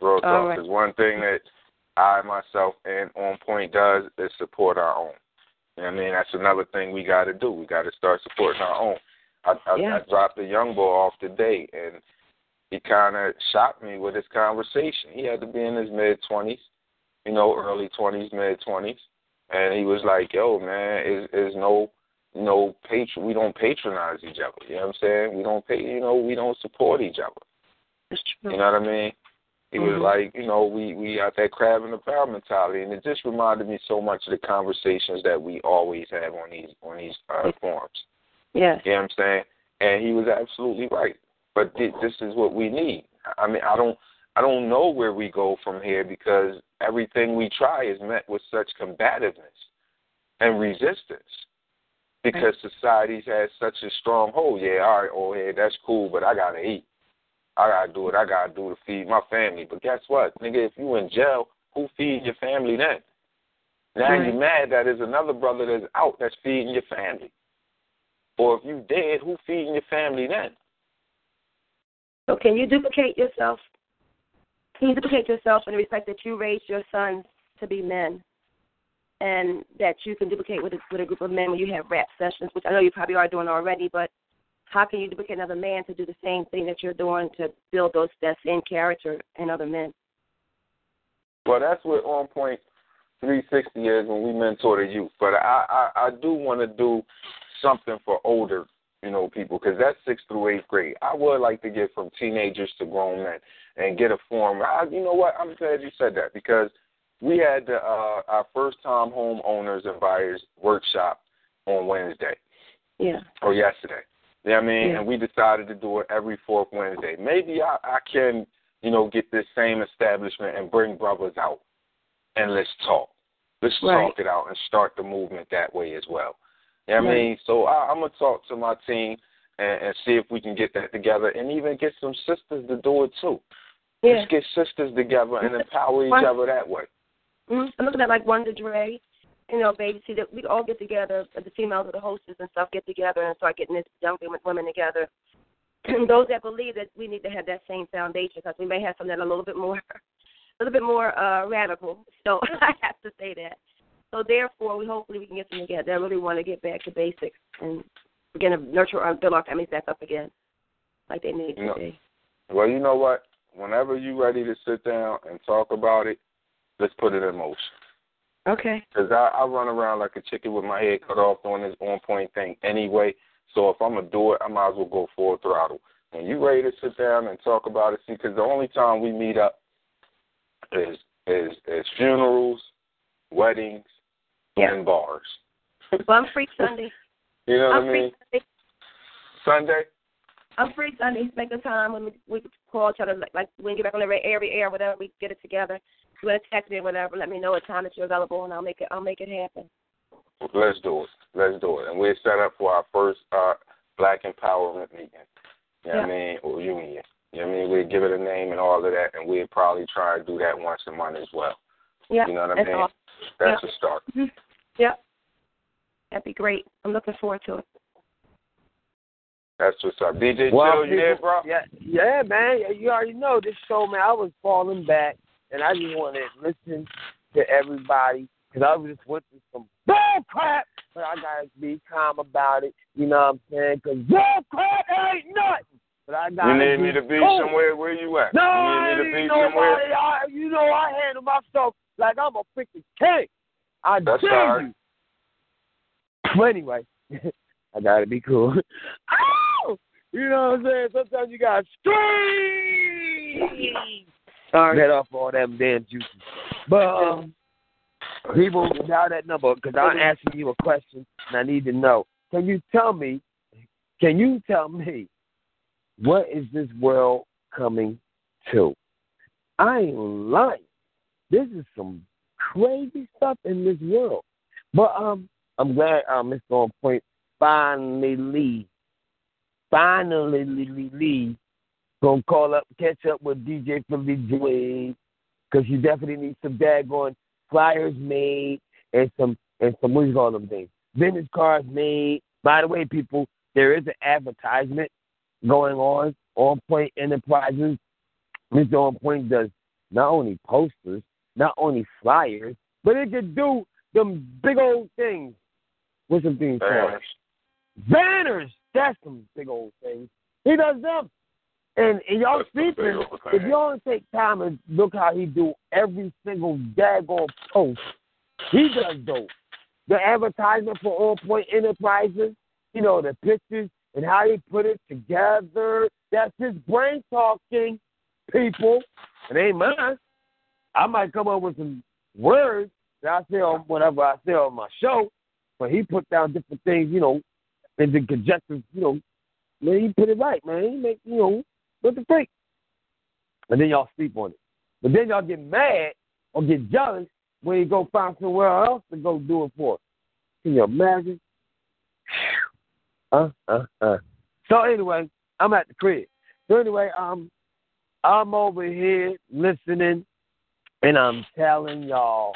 Real talk. right. Because one thing that I myself and On Point does is support our own. You know what I mean? That's another thing we got to do. We got to start supporting our own. I, I, Yeah. I dropped a young boy off today, and he kind of shocked me with his conversation. He had to be in his mid twenties, you know, early twenties, mid twenties, and he was like, "Yo, man, is is no no patron. We don't patronize each other. You know what I'm saying? We don't pay. You know, we don't support each other. You know what I mean? He was Mhm. like, you know, we we got that crab in the barrel mentality, and it just reminded me so much of the conversations that we always have on these on these uh, forums. Yes. You know what I'm saying? And he was absolutely right. But thi- this is what we need. I mean, I don't I don't know where we go from here because everything we try is met with such combativeness and resistance. Because society's has such a strong hold. Yeah, all right, oh yeah, that's cool, but I gotta eat. I gotta do what I gotta do to feed my family. But guess what, nigga? If you in jail, who feeds your family then? Now Right. you're mad that there's another brother that's out that's feeding your family. Or if you dead, who feeding your family then? So can you duplicate yourself? Can you duplicate yourself in the respect that you raised your sons to be men, and that you can duplicate with a, with a group of men when you have rap sessions, which I know you probably are doing already. But how can you duplicate another man to do the same thing that you're doing to build those that same character in other men? Well, that's what On Point 360 is when we mentor the youth. But I, I, I do want to do something for older, you know, people because that's sixth through eighth grade. I would like to get from teenagers to grown men and get a form. I, you know what? I'm glad you said that because we had the, uh, our first time home owners and buyers workshop on Wednesday Yeah. or yesterday. You know what I mean? Yeah. And we decided to do it every fourth Wednesday. Maybe I, I can, you know, get this same establishment and bring brothers out and let's talk. Let's Right. talk it out and start the movement that way as well. You know what I mean? So I, I'm gonna talk to my team and, and see if we can get that together and even get some sisters to do it too. Yeah. Let's get sisters together and empower each other that way. Mm-hmm. I'm looking at like Wonder Dre, you know, baby. See that we all get together, the females or the hostess and stuff get together and start getting this young women, women together. *clears throat* Those that believe that we need to have that same foundation because we may have something a little bit more, *laughs* a little bit more uh, radical. So *laughs* I have to say that. So therefore, we hopefully we can get them together. I really want to get back to basics and begin to nurture and build our families back up again, like they need to No. be. Well, you know what? Whenever you're ready to sit down and talk about it, let's put it in motion. Okay. Because I, I run around like a chicken with my head cut off doing this on point thing anyway. So if I'm going to do it, I might as well go full throttle. When you ready to sit down and talk about it, see, because the only time we meet up is is is funerals, weddings, Yeah. and bars. Well, I'm free Sunday. *laughs* You know what I'm I mean? Sunday. Sunday? I'm free Sunday. Make a time when we, we call each other, like, like when we get back on the air, air, whatever. We get it together. You want to text me or whatever. Let me know a time that you're available, and I'll make it. I'll make it happen. Let's do it. Let's do it. And we're set up for our first uh, Black Empowerment meeting. You know what I mean? Or union. You know what I mean? We'd give it a name and all of that, and we'd probably try and do that once a month as well. Yeah. You know what I mean? awesome. That's Yeah. a start. Mhm. Yep. That'd be great. I'm looking forward to it. That's what's up. DJ Well, Chill, you there, bro? Yeah, yeah, man. You already know this show, man. I was falling back, and I just wanted to listen to everybody because I just went through some bull crap, but I gotta be calm about it. You know what I'm saying? Because bull crap ain't nothing. But I got. You need me to be cool. somewhere? Where you at? No, you I need me to be somewhere? I, you know, I handle myself like I'm a freaking king. I That's dare all right. you. But anyway, *laughs* I gotta be cool. *laughs* Ow! Oh! You know what I'm saying? Sometimes you gotta scream. Sorry. Let off all them damn juices. But um, people dial that number because I'm asking you a question and I need to know. Can you tell me? Can you tell me what is this world coming to? I ain't lying. This is some crazy stuff in this world. But um, I'm glad uh, Mr. On Point finally finally gonna call up, catch up with DJ Philly Joy, because you definitely need some daggone flyers made and some and some what do you call them things? Business cards made. By the way, people, there is an advertisement going on. On Point Enterprises. Mr. On Point does not only posters, not only flyers, but it can do them big old things. What's some things called? Banners. Banners. That's some big old things. He does them. And, and y'all That's some big sleeping. If y'all don't take time and look how he do every single daggone post, he does dope. The advertisement for On Point Enterprises, you know, the pictures and how he put it together. That's his brain talking, people. It ain't mine. I might come up with some words that I say on whatever I say on my show, but he put down different things, you know, and the conjectures, you know, man, he put it right, man. He make, you know, what the freak? And then y'all sleep on it. But then y'all get mad or get jealous when you go find somewhere else to go do it for. Can you imagine? *sighs* Uh, uh, uh. So anyway, I'm at the crib. So anyway, um, I'm over here listening, and I'm telling y'all,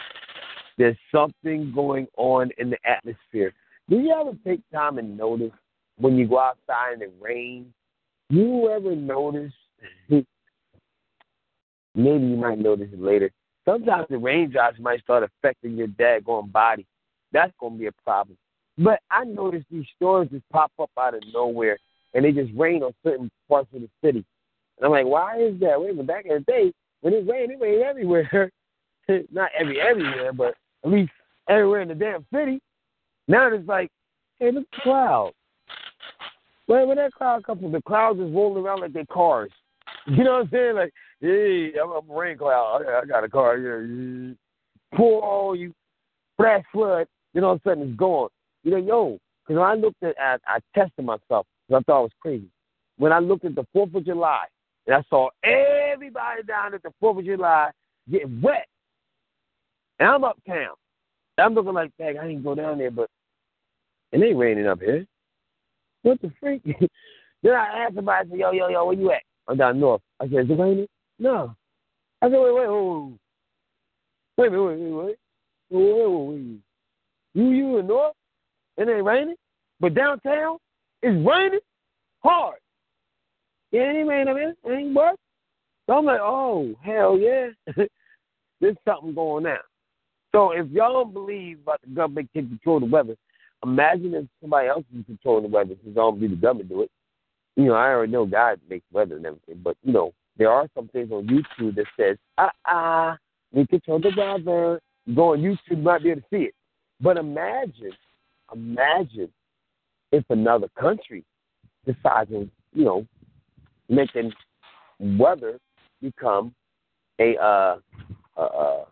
there's something going on in the atmosphere. Do you ever take time and notice when you go outside and it rains? You ever notice? *laughs* maybe you might notice it later. Sometimes the raindrops might start affecting your daggone body. That's gonna be a problem. But I noticed these storms just pop up out of nowhere and they just rain on certain parts of the city. And I'm like, why is that? Wait minute, back in the day, when it rained, it rained everywhere. *laughs* Not every everywhere, but at least everywhere in the damn city. Now it's like, hey, look at the clouds. Where where that cloud come from? The clouds is rolling around like they're cars. *laughs* You know what I'm saying? Like, hey, I'm a rain cloud. I, I got a car here. Pour all you flash flood. Then all of a sudden it's gone. You know, yo, because when I looked at, I, I tested myself because I thought it was crazy. When I looked at the Fourth of July and I saw everybody down at the Fourth of July getting wet, and I'm uptown. I'm looking like, dang, I didn't go down there, but it ain't raining up here. What the freak? *laughs* then I asked somebody, I said, yo, yo, yo, where you at? I'm down north. I said, is it raining? No. I said, wait, wait, wait, wait, wait, wait, wait, wait, wait, wait, wait, wait. You, you in north? It ain't raining, but downtown it's raining hard. Yeah, it ain't raining here. It ain't what? So I'm like, oh, hell yeah. *laughs* There's something going on. So if y'all don't believe about the government can control the weather, imagine if somebody else is controlling the weather. Since don't believe the government do it. You know, I already know God makes weather and everything, but you know, there are some things on YouTube that says, ah ah, we control the weather. You go on YouTube, you might be able to see it. But imagine, imagine if another country decides, to, you know, making weather become a uh, uh, uh,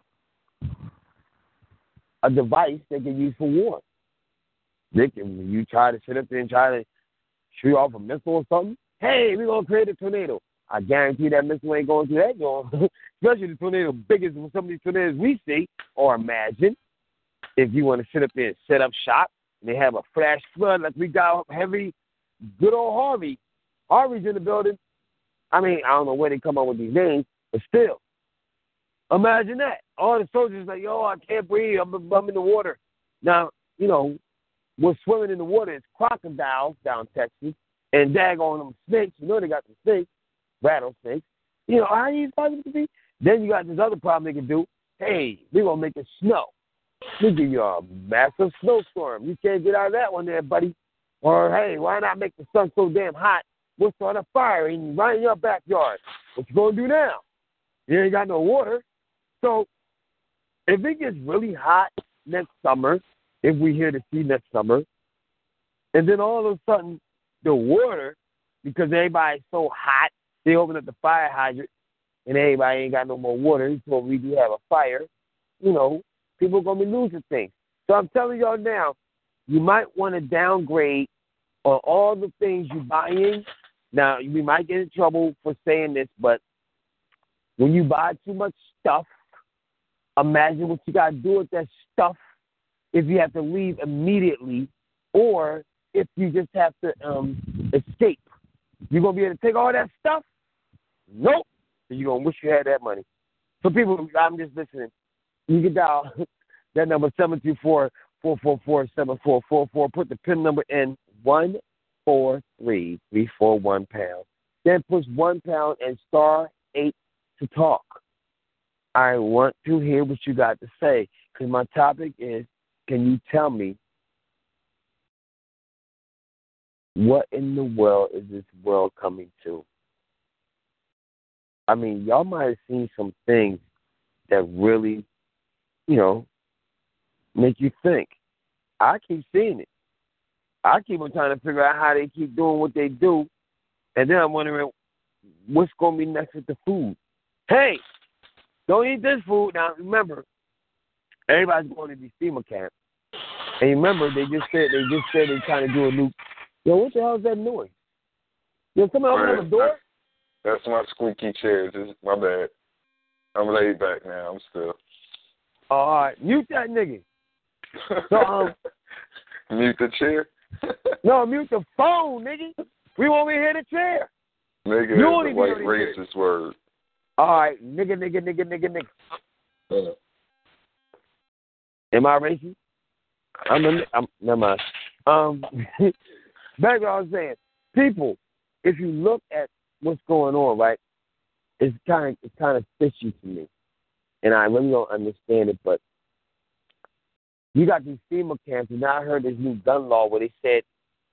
a device they can use for war. They and when you try to sit up there and try to shoot off a missile or something, hey, we're going to create a tornado. I guarantee that missile ain't going through that joint. *laughs* Especially the tornado biggest as some of these tornadoes we see or imagine. If you want to sit up there and set up shop, and they have a flash flood like we got heavy, good old Harvey. Harvey's in the building. I mean, I don't know where they come up with these names, but still, imagine that. All the soldiers like, yo, I can't breathe. I'm, I'm in the water. Now, you know, what's swimming in the water is crocodiles down Texas and daggone them snakes. You know they got the snakes, rattlesnakes. You know, how you supposed to be? Then you got this other problem they can do. Hey, we're going to make it snow. We give you a massive snowstorm. You can't get out of that one there, buddy. Or, hey, why not make the sun so damn hot? We'll start a fire in, right in your backyard. What you going to do now? You ain't got no water. So if it gets really hot next summer, if we hear the sea next summer, and then all of a sudden the water, because everybody's so hot, they open up the fire hydrant, and everybody ain't got no more water, so we do have a fire, you know, people are going to be losing things. So I'm telling y'all now, you might want to downgrade on all the things you're buying. Now, we might get in trouble for saying this, but when you buy too much stuff, imagine what you got to do with that stuff if you have to leave immediately or if you just have to um, escape. You're gonna be able to take all that stuff? Nope. So you gonna wish you had that money. So people, I'm just listening. You can dial *laughs* that number seven two four four four four seven four four four. Put the pin number in one four three three four one pound. Then push one pound and star eight to talk. I want to hear what you got to say because my topic is: Can you tell me what in the world is this world coming to? I mean, y'all might have seen some things that really, you know, make you think. I keep seeing it. I keep on trying to figure out how they keep doing what they do, and then I'm wondering what's going to be next with the food. Hey, don't eat this food. Now remember, everybody's going to these FEMA camps, and remember they just said they just said they're trying to do a new. Yo, what the hell is that noise? Yo, somebody open up a door. That's my squeaky chair. Just my bad. I'm laid back now. I'm still. All right, mute that nigga. So, *laughs* um, Mute the chair. no, mute the phone, nigga. We won't be hear the chair. Nigga You a be white the chair. word. All right, nigga, nigga, nigga, nigga, nigga. Uh, Am I racist? I'm, a, I'm never mind. Um, *laughs* back to what I was saying. People, if you look at what's going on, right, it's kind of it's kind of fishy to me, and I really don't understand it. But you got these FEMA camps, and now I heard this new gun law where they said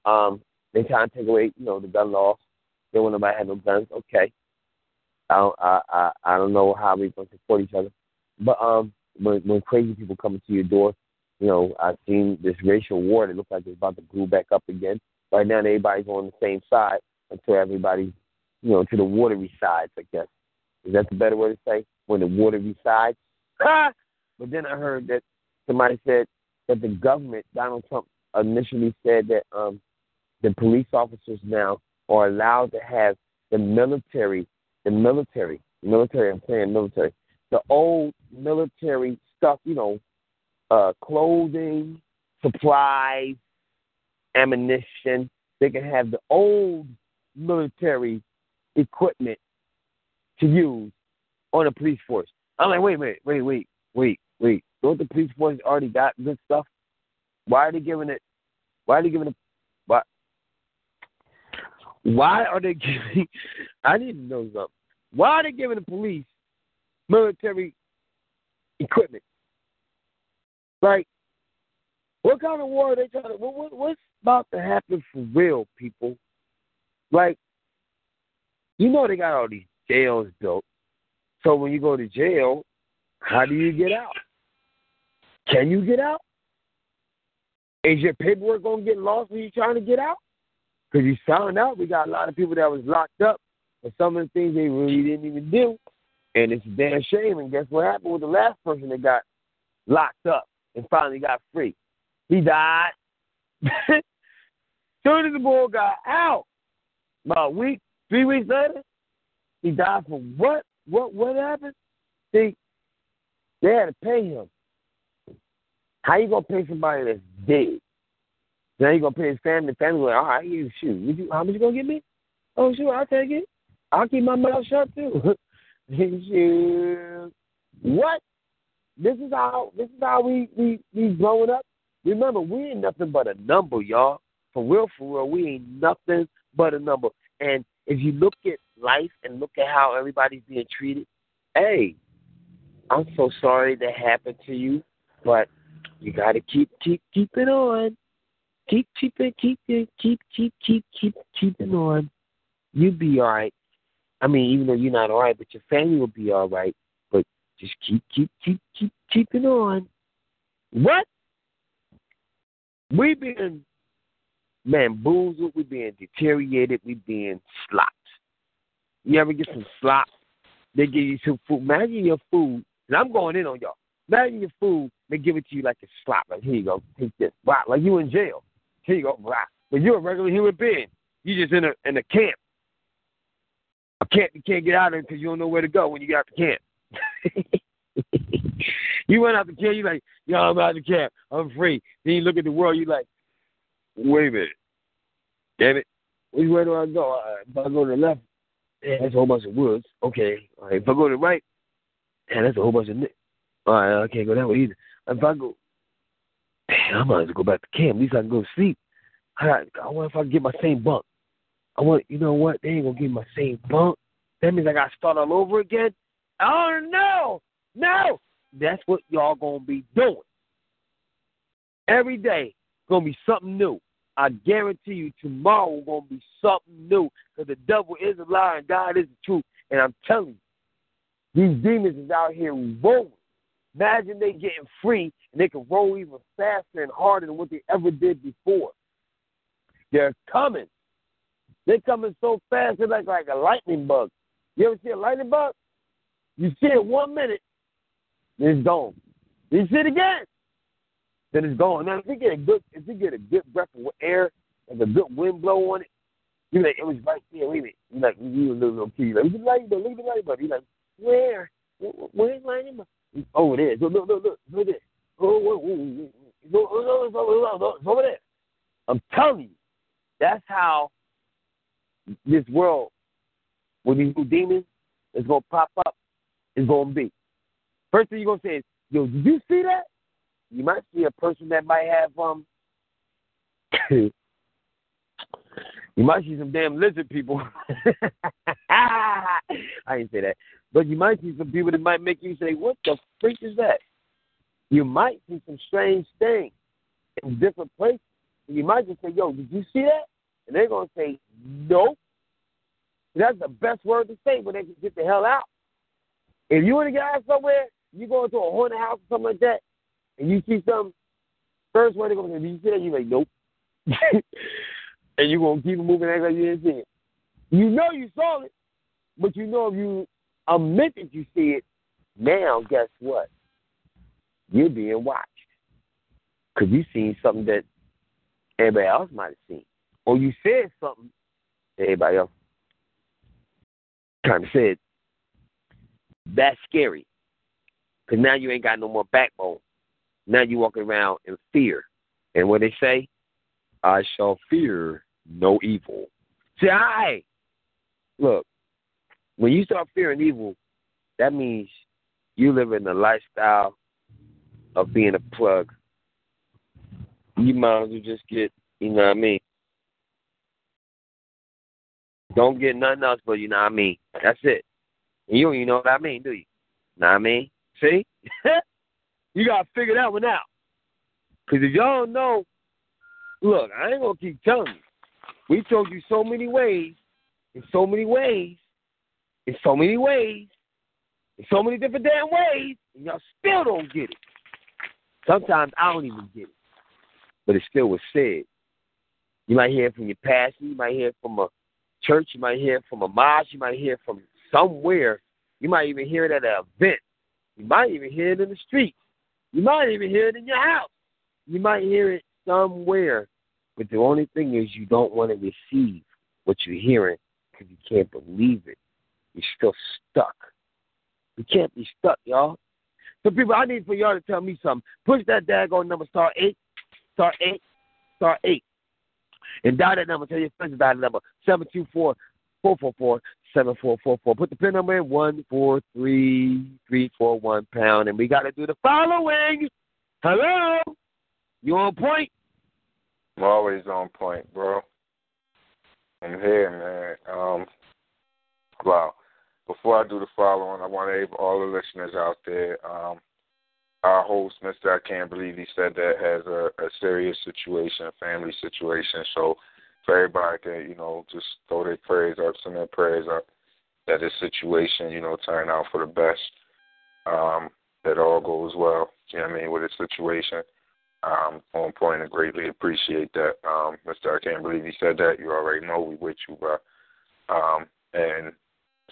um, they trying to take away, you know, the gun law. They want nobody to have no guns. Okay, I don't, I, I I don't know how we gonna support each other, but um, when when crazy people coming to your door, you know, I've seen this racial war that looks like it's about to glue back up again. Right now, everybody's on the same side until everybody's, you know, to the watery sides. I guess is that the better way to say when the watery sides? Ah! But then I heard that somebody said that the government, Donald Trump, initially said that um, the police officers now are allowed to have the military, the military, military. I'm saying military, the old military stuff. You know, uh, clothing, supplies, ammunition. They can have the old military equipment to use on the police force. I'm like, wait, wait, wait, wait, wait, wait. Don't the police force already got good stuff? Why are they giving it? Why are they giving it? Why? Why are they *laughs* giving? I didn't know something. Why are they giving the police military equipment? Like, what kind of war are they trying to? What, what, what's about to happen for real, people? Like, you know they got all these jails built. So when you go to jail, how do you get out? Can you get out? Is your paperwork gonna get lost when you're trying to get out? Because you found out we got a lot of people that was locked up for some of the things they really didn't even do, and it's a damn shame. And guess what happened with the last person that got locked up and finally got free? He died. *laughs* Soon as the boy got out, about a week, three weeks later, he died for what? What? What happened? See, they had to pay him. How you gonna pay somebody that's dead? Now you gonna pay his family. Family like, all right, you shoot. You, how much you gonna give me? Oh, sure, I'll take it. I'll keep my mouth shut too. *laughs* shoot. What? This is how this is how we we we growing up. Remember, we ain't nothing but a number, y'all. For real, for real, we ain't nothing but a number. And if you look at life and look at how everybody's being treated, hey, I'm so sorry that happened to you, but you got to keep keep keep it on. Keep keep it keep it keep keep keep keep keep it on. You be all right. I mean, even though you're not all right, but your family will be all right. Just keep keep keep keep keep it on. What? We being bamboozled. We being deteriorated. We being slopped. You ever get some slop? They give you some food. Imagine your food, and I'm going in on y'all. Imagine your food, they give it to you like a slop. Like, here you go, take this. Wow, like you in jail. Here you go, wow. But you're a regular human being. You just in a in a camp. A camp you can't get out of because you don't know where to go when you get out the camp. *laughs* you went out the camp, you like, yo, I'm out the camp. I'm free. Then you look at the world, you like, wait a minute. Damn it. which way do I go? Right, if I go to the left, yeah, that's a whole bunch of woods. Okay. All right. If I go to the right, yeah, that's a whole bunch of. Ni- All right, I can't go that way either. If I go, damn, I might as well go back to camp. At least I can go to sleep. I, got, I wonder if I can get my same bunk. I want, you know what? They ain't gonna give me my same bunk. That means I gotta start all over again. Oh no, no. That's what y'all gonna be doing. Every day gonna be something new. I guarantee you tomorrow gonna be something new. Because the devil is a lie and God is the truth. And I'm telling you, these demons is out here rolling. Imagine they getting free and they can roll even faster and harder than what they ever did before. They're coming. They're coming so fast, they're like, like a lightning bug. You ever see a lightning bug? You see it one minute, it's gone. Then you see it again, then it's gone. Now, if you get a good, if you get a good breath of air, and a good wind blow on it, you like, it was right there. Wait a minute. You like, you a little, little kid. Like, look at the lightning bug. Look at the bug. You like, where? Where's lightning bug? Oh, it is. Look, look, look, look, this. Oh, over there. I'm telling you, that's how this world, when these new demons is gonna pop up, is gonna be. First thing you're gonna say is, "Yo, did you see that?" You might see a person that might have um. *coughs* you might see some damn lizard people. *laughs* I didn't say that, but you might see some people that might make you say, "What the freak is that?" You might see some strange things in different places. You might just say, "Yo, did you see that?" And they're gonna say, "Nope." That's the best word to say when they can get the hell out. If you want to get out somewhere, you go into a haunted house or something like that, and you see something, first word they're gonna say, you see that?" You like, "Nope," *laughs* and you're gonna keep moving, act like you didn't see it. You know you saw it, but you know if you admit that you see it, now guess what? You're being watched because you seen something that everybody else might have seen, or you said something that everybody else kind of said. That's scary because now you ain't got no more backbone. Now you walking around in fear, and what they say, I shall fear no evil. I look when you start fearing evil, that means you live in the lifestyle of being a plug. You might as well just get, you know what I mean? Don't get nothing else but you know what I mean. That's it. You don't even know what I mean, do you? Know what I mean? See? *laughs* you gotta figure that one out. Cause if y'all don't know, look, I ain't gonna keep telling you. We told you so many ways, in so many ways, in so many ways, in so many different damn ways, and y'all still don't get it. Sometimes I don't even get it. But it still was said. You might hear it from your pastor, you might hear it from a church, you might hear it from a mosque, you might hear it from somewhere. You might even hear it at an event. You might even hear it in the street. You might even hear it in your house. You might hear it somewhere. But the only thing is you don't want to receive what you're hearing because you can't believe it. You're still stuck. You can't be stuck, y'all. So people, I need for y'all to tell me something. Push that daggone number star eight, star eight, star eight. And dial that number. Tell your friends dial the number. Seven two four four four four seven four four four. Put the pin number in one four three three four one pound. And we gotta do the following. Hello? You on point? I'm always on point, bro. I'm here, man. Um, wow. Before I do the following, I want to give all the listeners out there. Um, our host, Mister, I can't believe he said that, has a, a serious situation, a family situation. So, for everybody to, you know, just throw their prayers up, send their prayers up, that this situation, you know, turn out for the best. Um, that all goes well. You know what I mean with the situation. Um, on point and greatly appreciate that. Um, Mister, I can't believe he said that. You already know we with you, bro. Um, and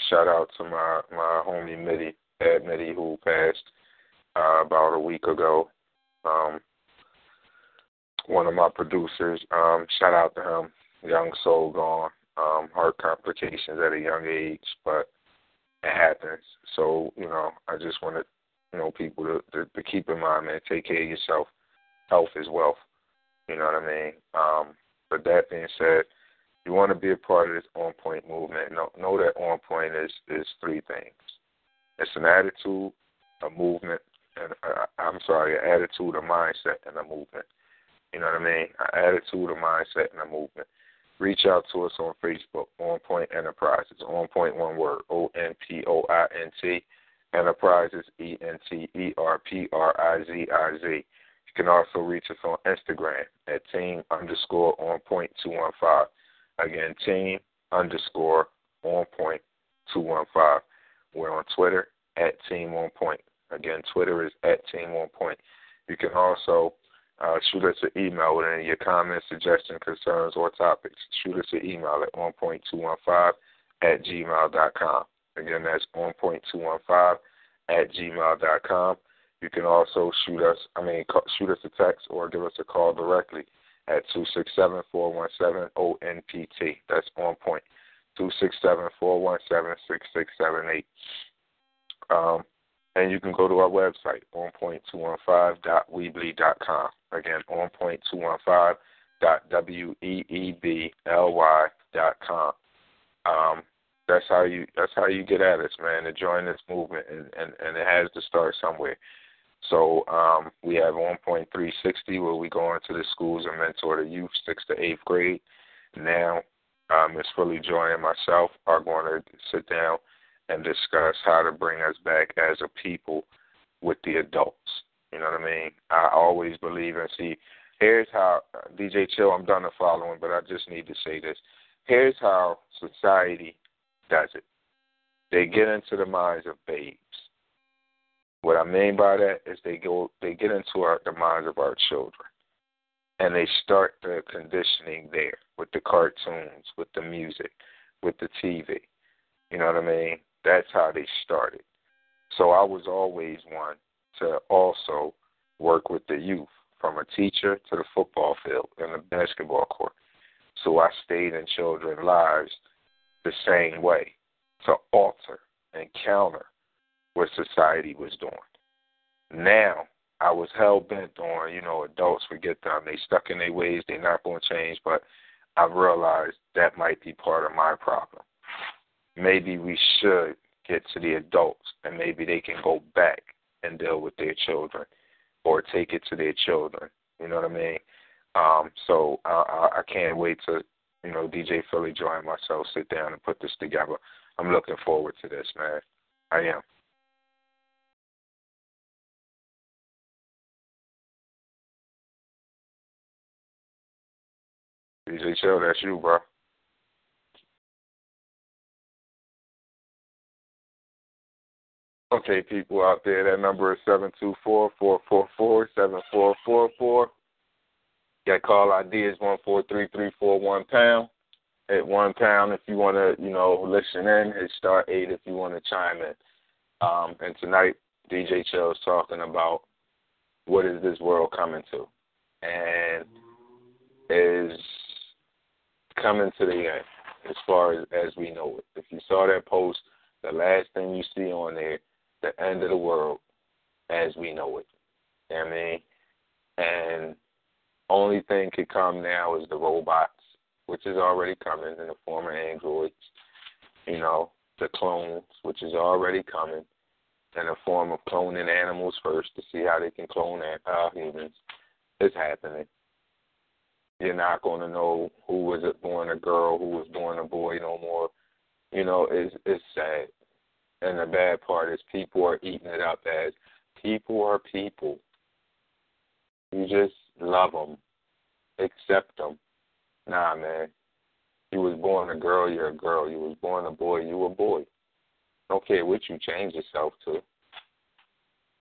shout out to my my homie Midi, Ed Midi, who passed uh, about a week ago. Um, one of my producers. Um, shout out to him. Young soul gone. Um, heart complications at a young age, but it happens. So you know, I just wanted you know people to, to, to keep in mind, man. Take care of yourself health is wealth. You know what I mean? Um, but that being said, you want to be a part of this on point movement, know, know that on point is is three things. It's an attitude, a movement, and uh, I'm sorry, an attitude, a mindset, and a movement. You know what I mean? An attitude, a mindset, and a movement. Reach out to us on Facebook, On Point Enterprises. On Point, one word, O N P O I N T. Enterprises, E N T E R P R I Z I Z. You can also reach us on Instagram at team underscore on point two one five. Again, team underscore on point two one five. We're on Twitter at team on point. Again, Twitter is at team on point. You can also uh, shoot us an email with any of your comments, suggestions, concerns, or topics. Shoot us an email at onpoint215 at gmail.com. Again, that's onpoint215 at gmail.com. You can also shoot us, I mean, shoot us a text or give us a call directly at 267-417-ONPT. That's on point. 267-417-6678. Um, and you can go to our website, onpoint215.weebly.com. Again, onpoint215.weebly.com. Um, that's how you that's how you get at us, man, to join this movement and, and, and it has to start somewhere. So um, we have 1.360 where we go into the schools and mentor the youth, sixth to eighth grade. Now, um, Ms. Fully Joy and myself are going to sit down and discuss how to bring us back as a people with the adults. You know what I mean? I always believe and see. Here's how DJ Chill. I'm done the following, but I just need to say this. Here's how society does it. They get into the minds of babes. What I mean by that is they go they get into our, the minds of our children, and they start the conditioning there with the cartoons, with the music, with the TV. You know what I mean? That's how they started. So I was always one to also work with the youth, from a teacher to the football field and the basketball court. So I stayed in children's lives the same way to alter and counter what society was doing. Now, I was hell bent on, you know, adults forget them. They stuck in their ways. They're not going to change. But I realized that might be part of my problem. Maybe we should get to the adults and maybe they can go back and deal with their children or take it to their children. You know what I mean? Um, so I, I, I can't wait to, you know, DJ Philly Joy and myself sit down and put this together. I'm looking forward to this, man. I am. DJ Chill, that's you, bro. Okay, people out there, that number is seven two four four four four seven four four four. Got call ID is one four three three four one pound. At one pound if you want to, you know, listen in. Hit star eight if you want to chime in. Um, and tonight, DJ Chill is talking about what is this world coming to, and is coming to the end as far as, as we know it. If you saw that post, the last thing you see on there, the end of the world as we know it. You know I mean? And only thing could come now is the robots, which is already coming in the form of androids. You know, the clones, which is already coming in the form of cloning animals first to see how they can clone uh, humans. It's happening you're not going to know who was born a girl, who was born a boy no more. You know, it's it's sad. And the bad part is people are eating it up as people are people. You just love them, accept them. Nah, man. You was born a girl, you're a girl. You was born a boy, you a boy. Don't care what you change yourself to.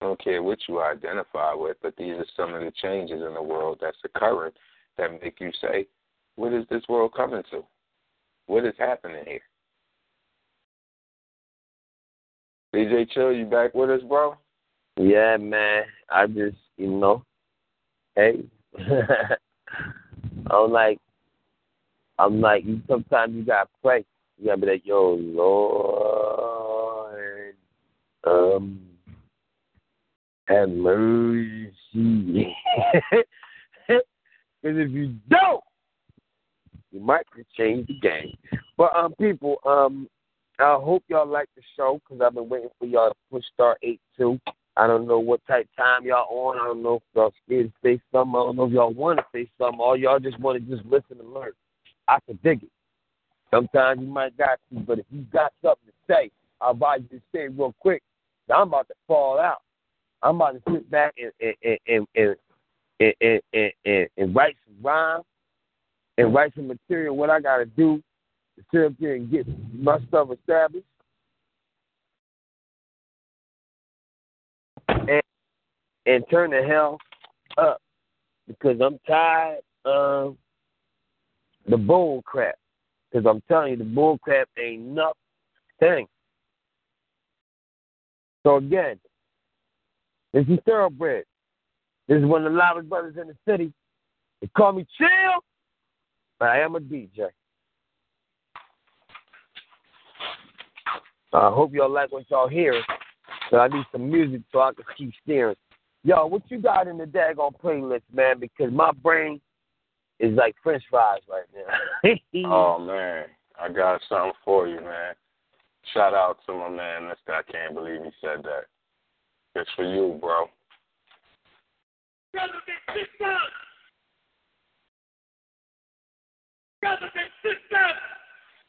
Don't care what you identify with, but these are some of the changes in the world that's occurring that make you say, what is this world coming to? What is happening here? DJ Chill, you back with us, bro? Yeah, man. I just, you know, hey, *laughs* I'm like, I'm like, you sometimes you gotta pray. You gotta be like, yo, Lord, um, have mercy. *laughs* Because if you don't, you might change the game. But um, people, um, I hope y'all like the show because I've been waiting for y'all to push star eight two. I don't know what type time y'all on. I don't know if y'all scared to say something. I don't know if y'all want to say something or y'all just want to just listen and learn. I can dig it. Sometimes you might got to, but if you got something to say, I'll advise you to say it real quick. I'm about to fall out. I'm about to sit back and and and and and, and, and, and, and write some rhymes and write some material. What I got to do sit up there and get my stuff established. And and turn the hell up because I'm tired of the bull crap. Because I'm telling you, the bull crap ain't nothing. So again, this is Thoroughbred. This is one of the loudest brothers in the city. They call me Chill, but I am a DJ. I hope y'all like what y'all hear. So I need some music so I can keep steering. Yo, what you got in the daggone playlist, man? Because my brain is like French fries right now. *laughs* oh man, I got something for you, man. Shout out to my man. This guy can't believe he said that. It's for you, bro. Brothers and sisters, brothers and sisters,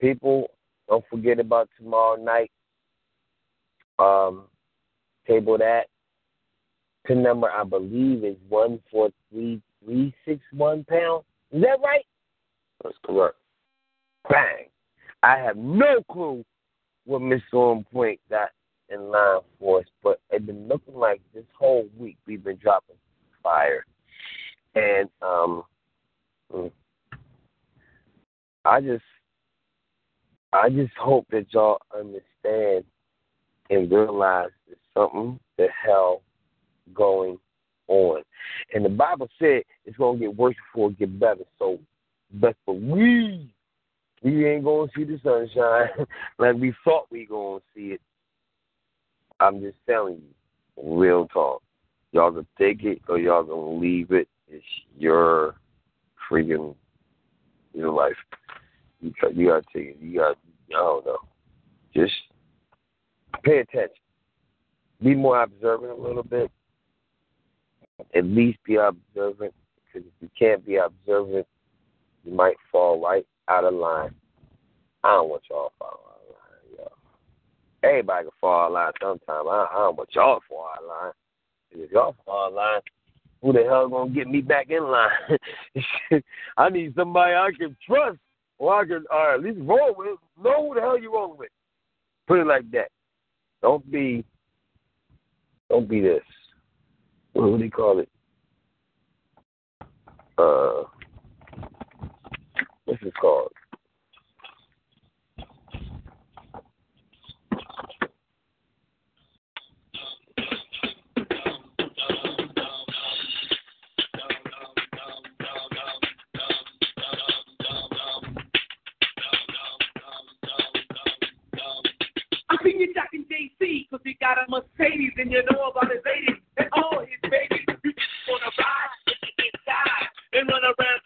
people, don't forget about tomorrow night. Um, table that. Pin number, I believe, is one four three three six one pound. Is that right? That's correct. Bang. I have no clue what Miss On Point got in line for us, but it's been looking like this whole week we've been dropping fire. And um mm, I just I just hope that y'all understand and realize there's something the hell going on. And the Bible said it's gonna get worse before it get better. So but for we we ain't gonna see the sunshine *laughs* like we thought we gonna see it. I'm just telling you, real talk. Y'all gonna take it or y'all gonna leave it. It's your freaking your life. You you gotta take it. You got I don't know. Just pay attention. Be more observant a little bit. At least be observant. Because if you can't be observant, you might fall right out of line. I don't want y'all to fall out of line, y'all. Everybody can fall out of line sometime. I, I don't want y'all to fall out of line. If y'all fall out of line, who the hell gonna get me back in line? *laughs* I need somebody I can trust, or I can, or at least roll with. Know who the hell you rolling with. Put it like that. Don't be, don't be this. What do they call it? Uh, what's it called? You jocking JC because he got a Mercedes and you know about his ladies and all his babies. You just wanna ride, get inside, and run around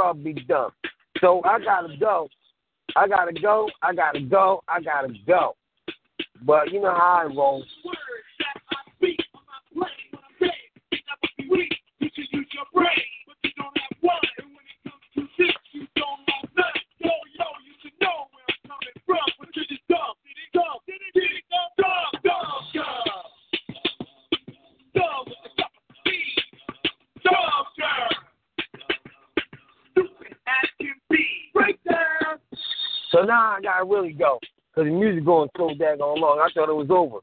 y'all be. So I gotta go. I gotta go. I gotta go. I gotta go. But you know how I roll. I gotta really go. Cause the music going so daggone long. I thought it was over.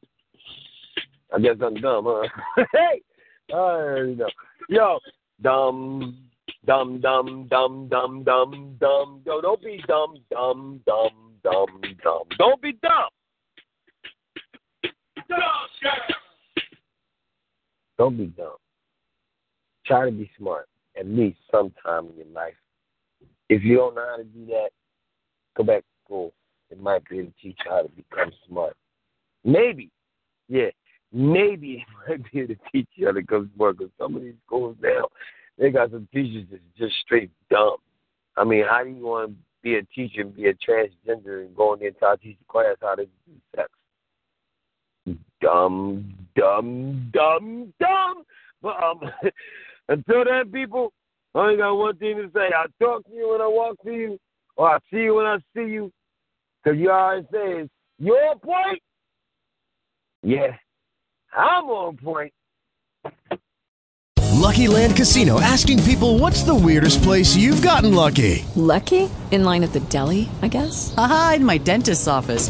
I guess I'm dumb, huh? *laughs* hey! Uh, you know. Yo, dumb, dumb, dumb, dumb, dumb, dumb, dumb. Yo, don't be dumb, dumb, dumb, dumb, dumb. Don't be dumb. Don't be dumb. Try to be smart at least sometime in your life. If you don't know how to do that, go back to school. It might be able to teach you how to become smart. Maybe, yeah, maybe it *laughs* might be able to teach you how to become smart because some of these schools now, they got some teachers that's just straight dumb. I mean, how do you want to be a teacher and be a transgender and go in there and try to teach the class how to do sex? Dumb, dumb, dumb, dumb. But um, *laughs* until then, people, I only got one thing to say. I'll talk to you when I walk to you, or I'll see you when I see you. Because you always say, your point? Yeah, I'm on point. Lucky Land Casino asking people what's the weirdest place you've gotten lucky? Lucky? In line at the deli, I guess? Aha, in my dentist's office.